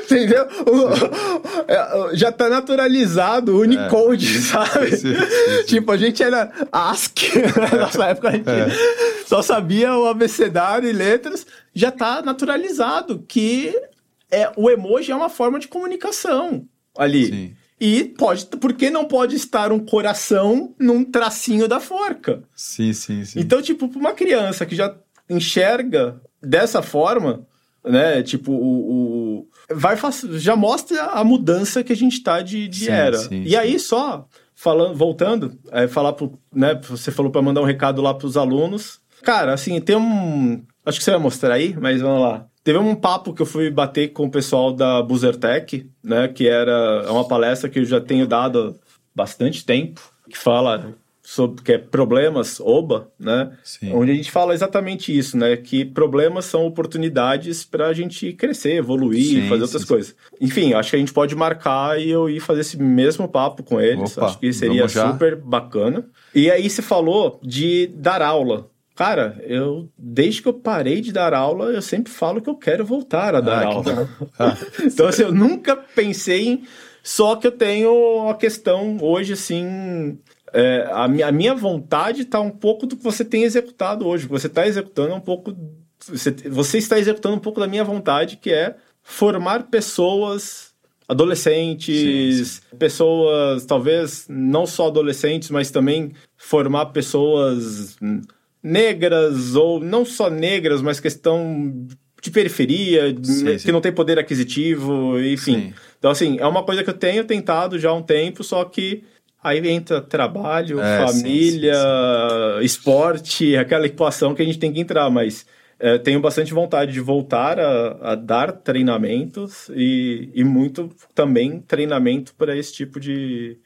Entendeu? O, é, já tá naturalizado o Unicode, é. sabe? Sim, sim, sim. Tipo, a gente era ASCII, na nossa época a gente é. só sabia o abecedário e letras, já tá naturalizado que é, o emoji é uma forma de comunicação ali. Sim. E pode, por que não pode estar um coração num tracinho da forca?
Sim, sim, sim.
Então, tipo, para uma criança que já enxerga dessa forma, né? Tipo, o, o vai já mostra a mudança que a gente está de, de sim, era. Sim, e sim. aí só falando, voltando, é, falar pro, né? Você falou para mandar um recado lá para os alunos. Cara, assim, tem um, acho que você vai mostrar aí, mas vamos lá. Teve um papo que eu fui bater com o pessoal da Buzzertech, né? Que era é uma palestra que eu já tenho dado bastante tempo, que fala sobre que é problemas OBA, né?
Sim.
Onde a gente fala exatamente isso, né? Que problemas são oportunidades para a gente crescer, evoluir, sim, fazer outras sim, coisas. Enfim, acho que a gente pode marcar e eu ir fazer esse mesmo papo com eles. Opa, acho que seria super bacana. E aí você falou de dar aula, Cara, eu desde que eu parei de dar aula, eu sempre falo que eu quero voltar a dar ah, aula. Ah. então, assim, eu nunca pensei em. Só que eu tenho a questão hoje, assim. É, a, minha, a minha vontade está um pouco do que você tem executado hoje. O que você está executando é um pouco. Você, você está executando um pouco da minha vontade, que é formar pessoas adolescentes, sim, sim. pessoas, talvez não só adolescentes, mas também formar pessoas negras, ou não só negras, mas questão de periferia, sim, que sim. não tem poder aquisitivo, enfim. Sim. Então, assim, é uma coisa que eu tenho tentado já há um tempo, só que aí entra trabalho, é, família, esporte, aquela equação que a gente tem que entrar, mas é, tenho bastante vontade de voltar a, a dar treinamentos e, e, muito também treinamento para esse tipo de,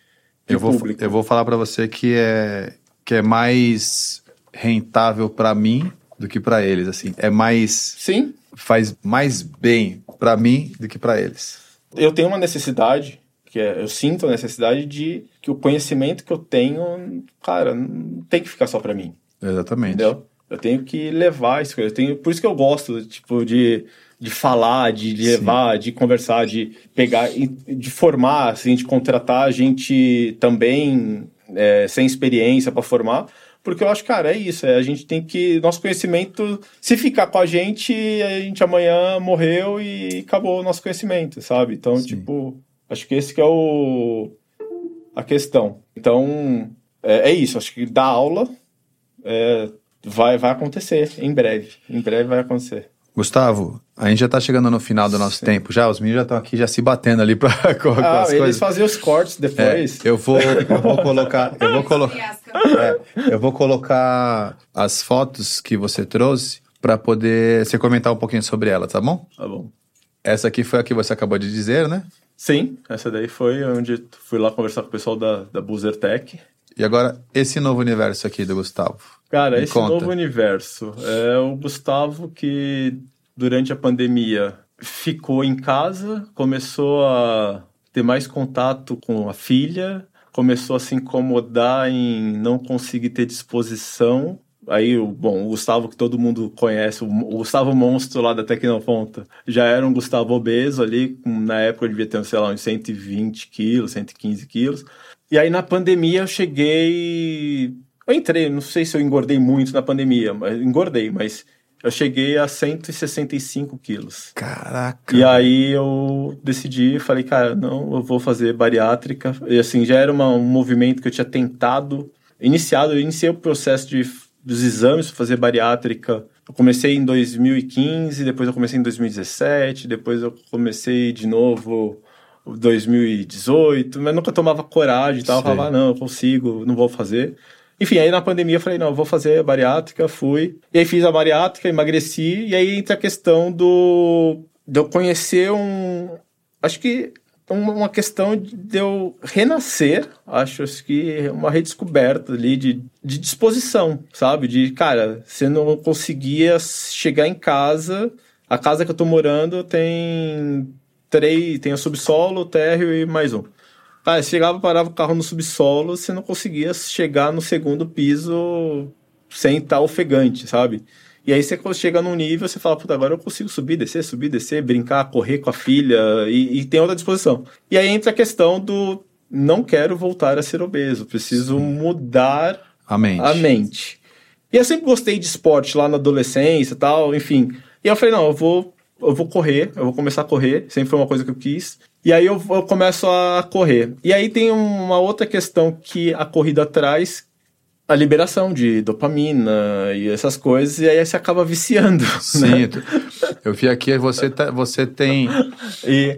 de
eu vou,
público.
Eu vou falar para você que é que é mais rentável para mim do que para eles, assim. É mais
Sim,
faz mais bem para mim do que para eles.
eu tenho uma necessidade, que é, eu sinto a necessidade de que o conhecimento que eu tenho, cara, não tem que ficar só pra mim,
Exatamente.
entendeu? Eu tenho que levar isso, eu tenho, por isso que eu gosto, tipo, de, de falar, de levar, de conversar, de pegar, de formar, assim, de contratar gente também é, sem experiência pra formar, porque eu acho, cara, é isso, é, a gente tem que, nosso conhecimento, se ficar com a gente, a gente amanhã morreu e acabou o nosso conhecimento, sabe? Então,
Sim.
tipo, acho que esse que é o, a questão. Então, é, é isso, acho que dar aula é, vai, vai acontecer em breve, em breve vai acontecer.
Gustavo, a gente já tá chegando no final do nosso tempo já, os meninos já estão aqui já se batendo ali pra, com, com
Ah,
as
eles
coisas.
fazem os cortes
É,
depois.
eu vou, eu vou colocar, eu vou colocar, é, eu vou colocar as fotos que você trouxe pra poder você comentar um pouquinho sobre ela, tá bom?
Tá bom.
Essa aqui foi a que você acabou de dizer, né?
Sim, essa daí foi onde fui lá conversar com o pessoal da, da Tech.
E agora esse novo universo aqui do Gustavo.
Cara, esse
conta.
novo universo é o Gustavo que durante a pandemia ficou em casa, começou a ter mais contato com a filha, começou a se incomodar em não conseguir ter disposição. Aí, bom, o Gustavo que todo mundo conhece, o, Gustavo Monstro lá da Tecnoponta, já era um Gustavo obeso ali, na época devia ter, sei lá, uns 120 quilos, 115 quilos. E aí na pandemia eu cheguei. Eu entrei, não sei se eu engordei muito na pandemia, mas engordei, mas eu cheguei a 165 quilos.
Caraca.
E aí eu decidi, falei, cara, não, eu vou fazer bariátrica. E assim, já era uma- um movimento que eu tinha tentado, iniciado, eu iniciei o processo de, dos exames para fazer bariátrica. Eu comecei em 2015, depois eu comecei em 2017, depois eu comecei de novo em 2018, mas nunca tomava coragem e tal, eu
Sei.
falava, ah, não, eu consigo, não vou fazer. Enfim, aí na pandemia eu falei, não, eu vou fazer bariátrica, fui. E aí fiz a bariátrica, emagreci, e aí entra a questão do de eu conhecer um. Acho que uma questão de eu renascer, acho que uma redescoberta ali de, de disposição, sabe? De, cara, você não conseguia chegar em casa, a casa que eu tô morando tem três, tem o subsolo, o térreo e mais um. Cara, chegava, parava o carro no subsolo, você não conseguia chegar no segundo piso sem estar ofegante, sabe? E aí você chega num nível, você fala, puta, agora eu consigo subir, descer, subir, descer, brincar, correr com a filha e, e tem outra disposição. E aí entra a questão do não quero voltar a ser obeso, preciso mudar
A mente.
a mente. E eu sempre gostei de esporte lá na adolescência tal, enfim. E eu falei, não, eu vou, eu vou correr, eu vou começar a correr, sempre foi uma coisa que eu quis. E aí eu, eu começo a correr. E aí tem uma outra questão que a corrida traz, a liberação de dopamina e essas coisas, e aí você acaba viciando. né?
Sim, tu- eu vi aqui, você, tá- você tem.
E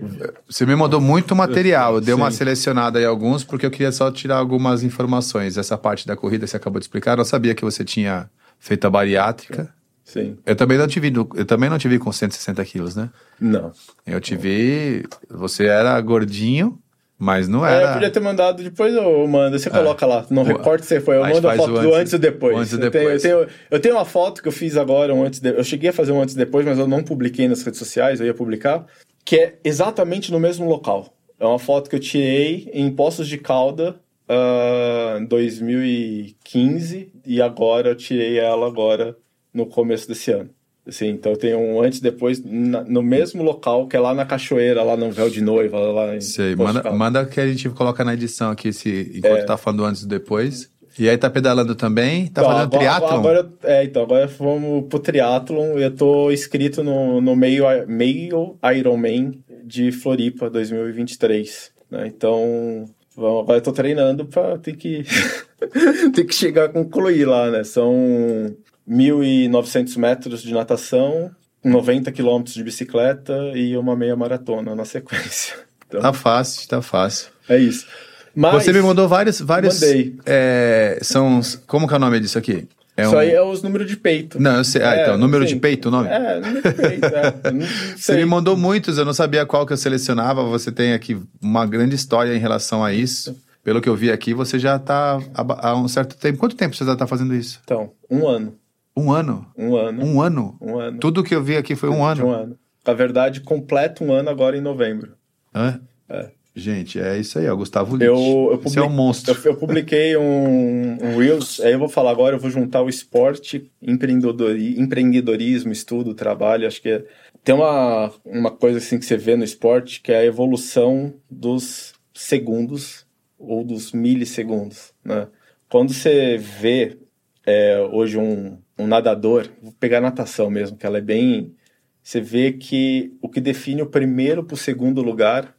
Você me mandou muito material. Eu dei uma
Sim.
selecionada aí alguns, porque eu queria só tirar algumas informações. Essa parte da corrida você acabou de explicar. Eu não sabia que você tinha feito a bariátrica.
Sim,
Eu também não te vi, no- eu também não te vi com 160 quilos, né?
não.
Eu te vi. Você era gordinho, mas não
É, eu
era.
podia ter mandado depois, eu mando, você coloca lá, no recorte você foi, eu
a
mando a foto
o
do
antes-
antes e depois.
antes e
Eu tenho-
depois.
Eu tenho, eu tenho uma foto que eu fiz agora, um antes de, eu cheguei a fazer um antes e depois, mas eu não publiquei nas redes sociais, eu ia publicar, que é exatamente no mesmo local. É uma foto que eu tirei em Poços de Calda, ah, em 2015, e agora eu tirei ela agora no começo desse ano. Assim, então eu tenho um antes e depois na- no mesmo local, que é lá na Cachoeira, lá no Véu de Noiva, lá em
Sei, manda, manda que a gente coloca na edição aqui, se, enquanto tá falando antes e depois. E aí tá pedalando também? Tá
Então,
fazendo
agora,
triatlon?
Agora, é, então, agora vamos pro triatlon. Eu tô inscrito no, no meio, meio Ironman de Floripa 2023. Né? Então, vamos, agora eu tô treinando pra ter que, ter que chegar a concluir lá, né? São 1.900 metros de natação, 90 quilômetros de bicicleta e uma meia maratona na sequência. Então,
Tá fácil, tá fácil.
é isso. Mas,
Você me mandou vários. vários
Mandei.
é, são. Como que é o nome disso aqui? É
Isso
um-
aí é os números de peito.
Não, eu sei. Ah,
É,
então, número
sim.
de peito o nome?
É, número de peito, é.
Você me mandou muitos, eu não sabia qual que eu selecionava. Você tem aqui uma grande história em relação a isso. pelo que eu vi aqui, você já tá há um certo tempo. Quanto tempo você já tá fazendo isso?
Então, um ano.
Um ano?
Um ano.
Um ano?
Um ano.
Tudo que eu vi aqui foi um ano.
um ano. Na verdade, completa um ano agora em novembro.
Hã?
É.
Gente, é isso aí, ó. Gustavo Litt.
Eu, eu, publiquei,
é um monstro.
eu, eu publiquei um, um Reels, aí eu vou falar agora, eu vou juntar o esporte, empreendedori- empreendedorismo, estudo, trabalho, acho que é- tem uma, uma coisa assim que você vê no esporte, que é a evolução dos segundos ou dos milissegundos, né? Quando você vê é, hoje um, um nadador, vou pegar a natação mesmo, que ela é bem... Você vê que o que define o primeiro para o segundo lugar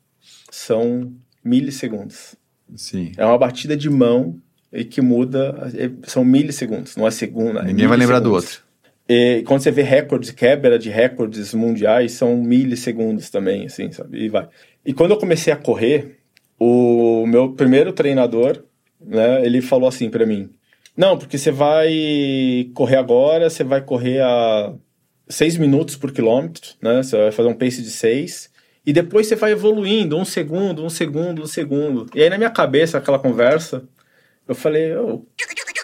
são milissegundos.
Sim.
É uma batida de mão e que muda, é- são milissegundos, não é segunda. é
Ninguém vai lembrar do outro.
E quando você vê recordes, quebra de recordes mundiais, são milissegundos também, assim, sabe? E vai. E quando eu comecei a correr, o meu primeiro treinador, né, ele falou assim pra mim: Não, porque você vai correr agora, você vai correr a 6 minutos por quilômetro, né? Você vai fazer um pace de 6. E depois você vai evoluindo, um segundo, um segundo, um segundo. E aí na minha cabeça, aquela conversa, eu falei, oh,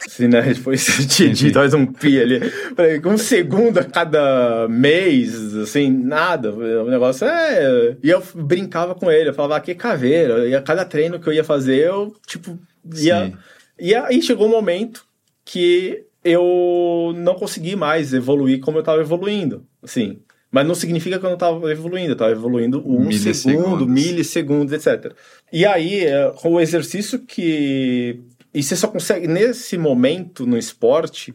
assim, né? Depois de, faz um pi ali. Falei, um segundo a cada mês, assim, nada. O negócio é. E eu brincava com ele, eu falava, ah, que caveira. E a cada treino que eu ia fazer, eu, tipo, ia.
Sim.
E aí chegou um momento que eu não consegui mais evoluir como eu estava evoluindo, assim. Mas não significa que eu não estava evoluindo, eu estava evoluindo um segundo, milissegundos, etc. E aí, é, com o exercício que... E você só consegue, nesse momento no esporte,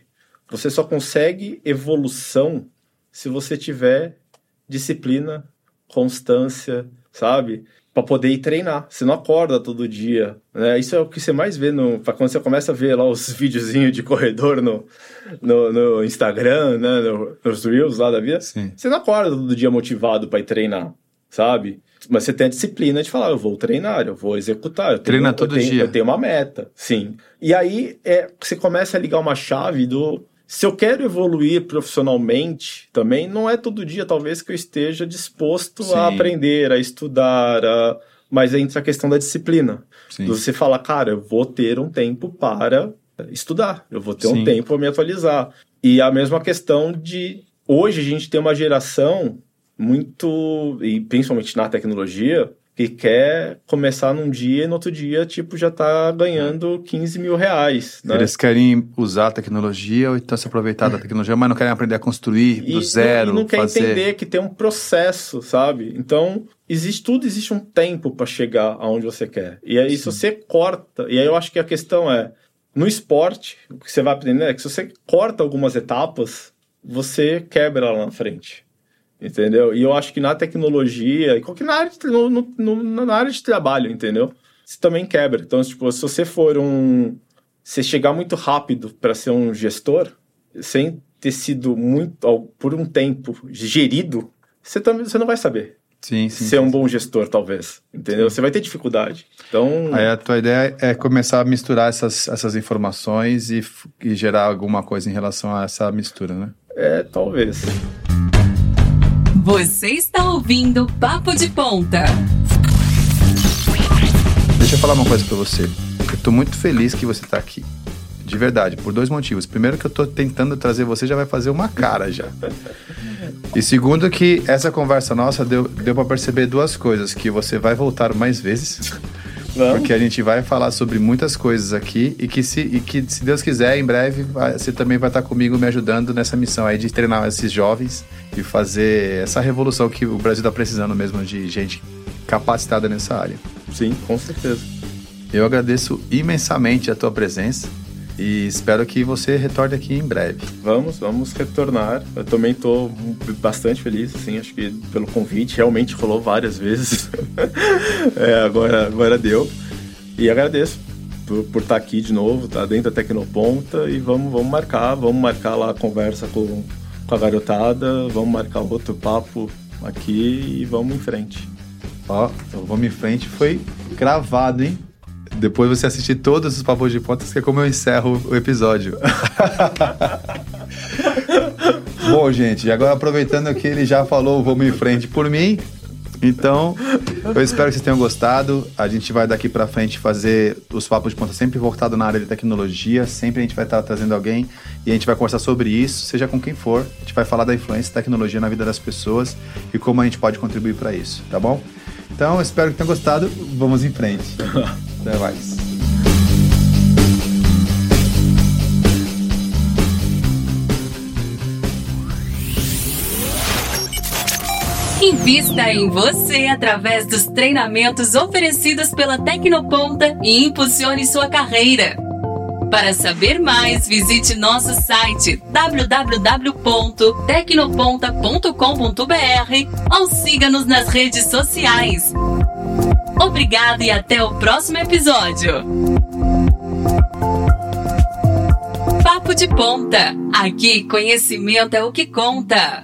você só consegue evolução se você tiver disciplina, constância, sabe? Para poder ir treinar. Você não acorda todo dia. Né? Isso é o que você mais vê no. Quando você começa a ver lá os videozinhos de corredor no, no, no Instagram, né? no- nos Reels lá da vida.
Sim.
Você não acorda todo dia motivado para ir treinar, sabe? Mas você tem a disciplina de falar, eu vou treinar, eu vou executar. Eu tenho,
Treina
eu
todo
tenho-
dia.
Eu tenho uma meta, sim. E aí é, você começa a ligar uma chave do. Se eu quero evoluir profissionalmente também, não é todo dia, talvez, que eu esteja disposto
Sim.
a aprender, a estudar, a... mas entra a questão da disciplina.
Sim.
Você fala, cara, eu vou ter um tempo para estudar, eu vou ter
Sim.
um tempo para me atualizar. E a mesma questão de hoje a gente tem uma geração muito, e principalmente na tecnologia, que quer começar num dia e no outro dia, tipo, já tá ganhando 15 mil reais. Né?
Eles querem usar a tecnologia ou então se aproveitar da tecnologia, mas não querem aprender a construir do
não-
zero,
e não quer
fazer.
entender que tem um processo, sabe? Então, existe tudo, existe um tempo para chegar aonde você quer. E aí, se você corta, e aí eu acho que a questão é, no esporte, o que você vai aprender é que se você corta algumas etapas, você quebra lá na frente. Entendeu? E eu acho que na tecnologia, e qualquer na área de, no- no- na área de trabalho, entendeu? Você também quebra. Então, tipo, se você for um. Se chegar muito rápido para ser um gestor, sem ter sido muito, por um tempo, gerido, você, também, você não vai saber
Sim, sim.
ser
sim.
um bom gestor, talvez. Entendeu? Você vai ter dificuldade. Então,
Aí a tua ideia é começar a misturar essas, essas informações e, e gerar alguma coisa em relação a essa mistura, né?
é, talvez.
Você está ouvindo Papo de Ponta.
Deixa eu falar uma coisa pra você. Eu tô muito feliz que você tá aqui. De verdade, por dois motivos. Primeiro que eu tô tentando trazer você já vai fazer uma cara já. E segundo que essa conversa nossa deu, deu para perceber duas coisas. Que você vai voltar mais vezes.
Vamos?
Porque a gente vai falar sobre muitas coisas aqui e que, se, e que, se Deus quiser, em breve vai- você também vai estar comigo me ajudando nessa missão aí de treinar esses jovens e fazer essa revolução que o Brasil está precisando mesmo de gente capacitada nessa área.
Sim, com certeza.
Eu agradeço imensamente a tua presença e espero que você retorne aqui em breve.
Vamos, vamos retornar. Eu também tô bastante feliz, assim, acho que pelo convite. Realmente rolou várias vezes. É, agora, agora deu. E agradeço por, por estar aqui de novo, tá dentro da Tecnoponta. E vamos, vamos marcar, vamos marcar lá a conversa com, com a garotada, vamos marcar outro papo aqui e vamos em frente.
Ó, então vamos em frente, foi gravado, hein? Depois você assistir todos os papos de pontas, que é como eu encerro o episódio. Bom, gente, agora aproveitando que ele já falou vamos em frente por mim, Então, eu espero que vocês tenham gostado. A gente vai daqui para frente fazer os papos de ponta sempre voltado na área de tecnologia. Sempre a gente vai estar trazendo alguém e a gente vai conversar sobre isso, seja com quem for. A gente vai falar da influência da tecnologia na vida das pessoas e como a gente pode contribuir para isso, tá bom? Então, espero que tenham gostado. Vamos em frente. Até mais.
Invista em você através dos treinamentos oferecidos pela Tecnoponta e impulsione sua carreira. Para saber mais, visite nosso site www.tecnoponta.com.br ou siga-nos nas redes sociais. Obrigado e até o próximo episódio. Papo de Ponta. Aqui, conhecimento é o que conta.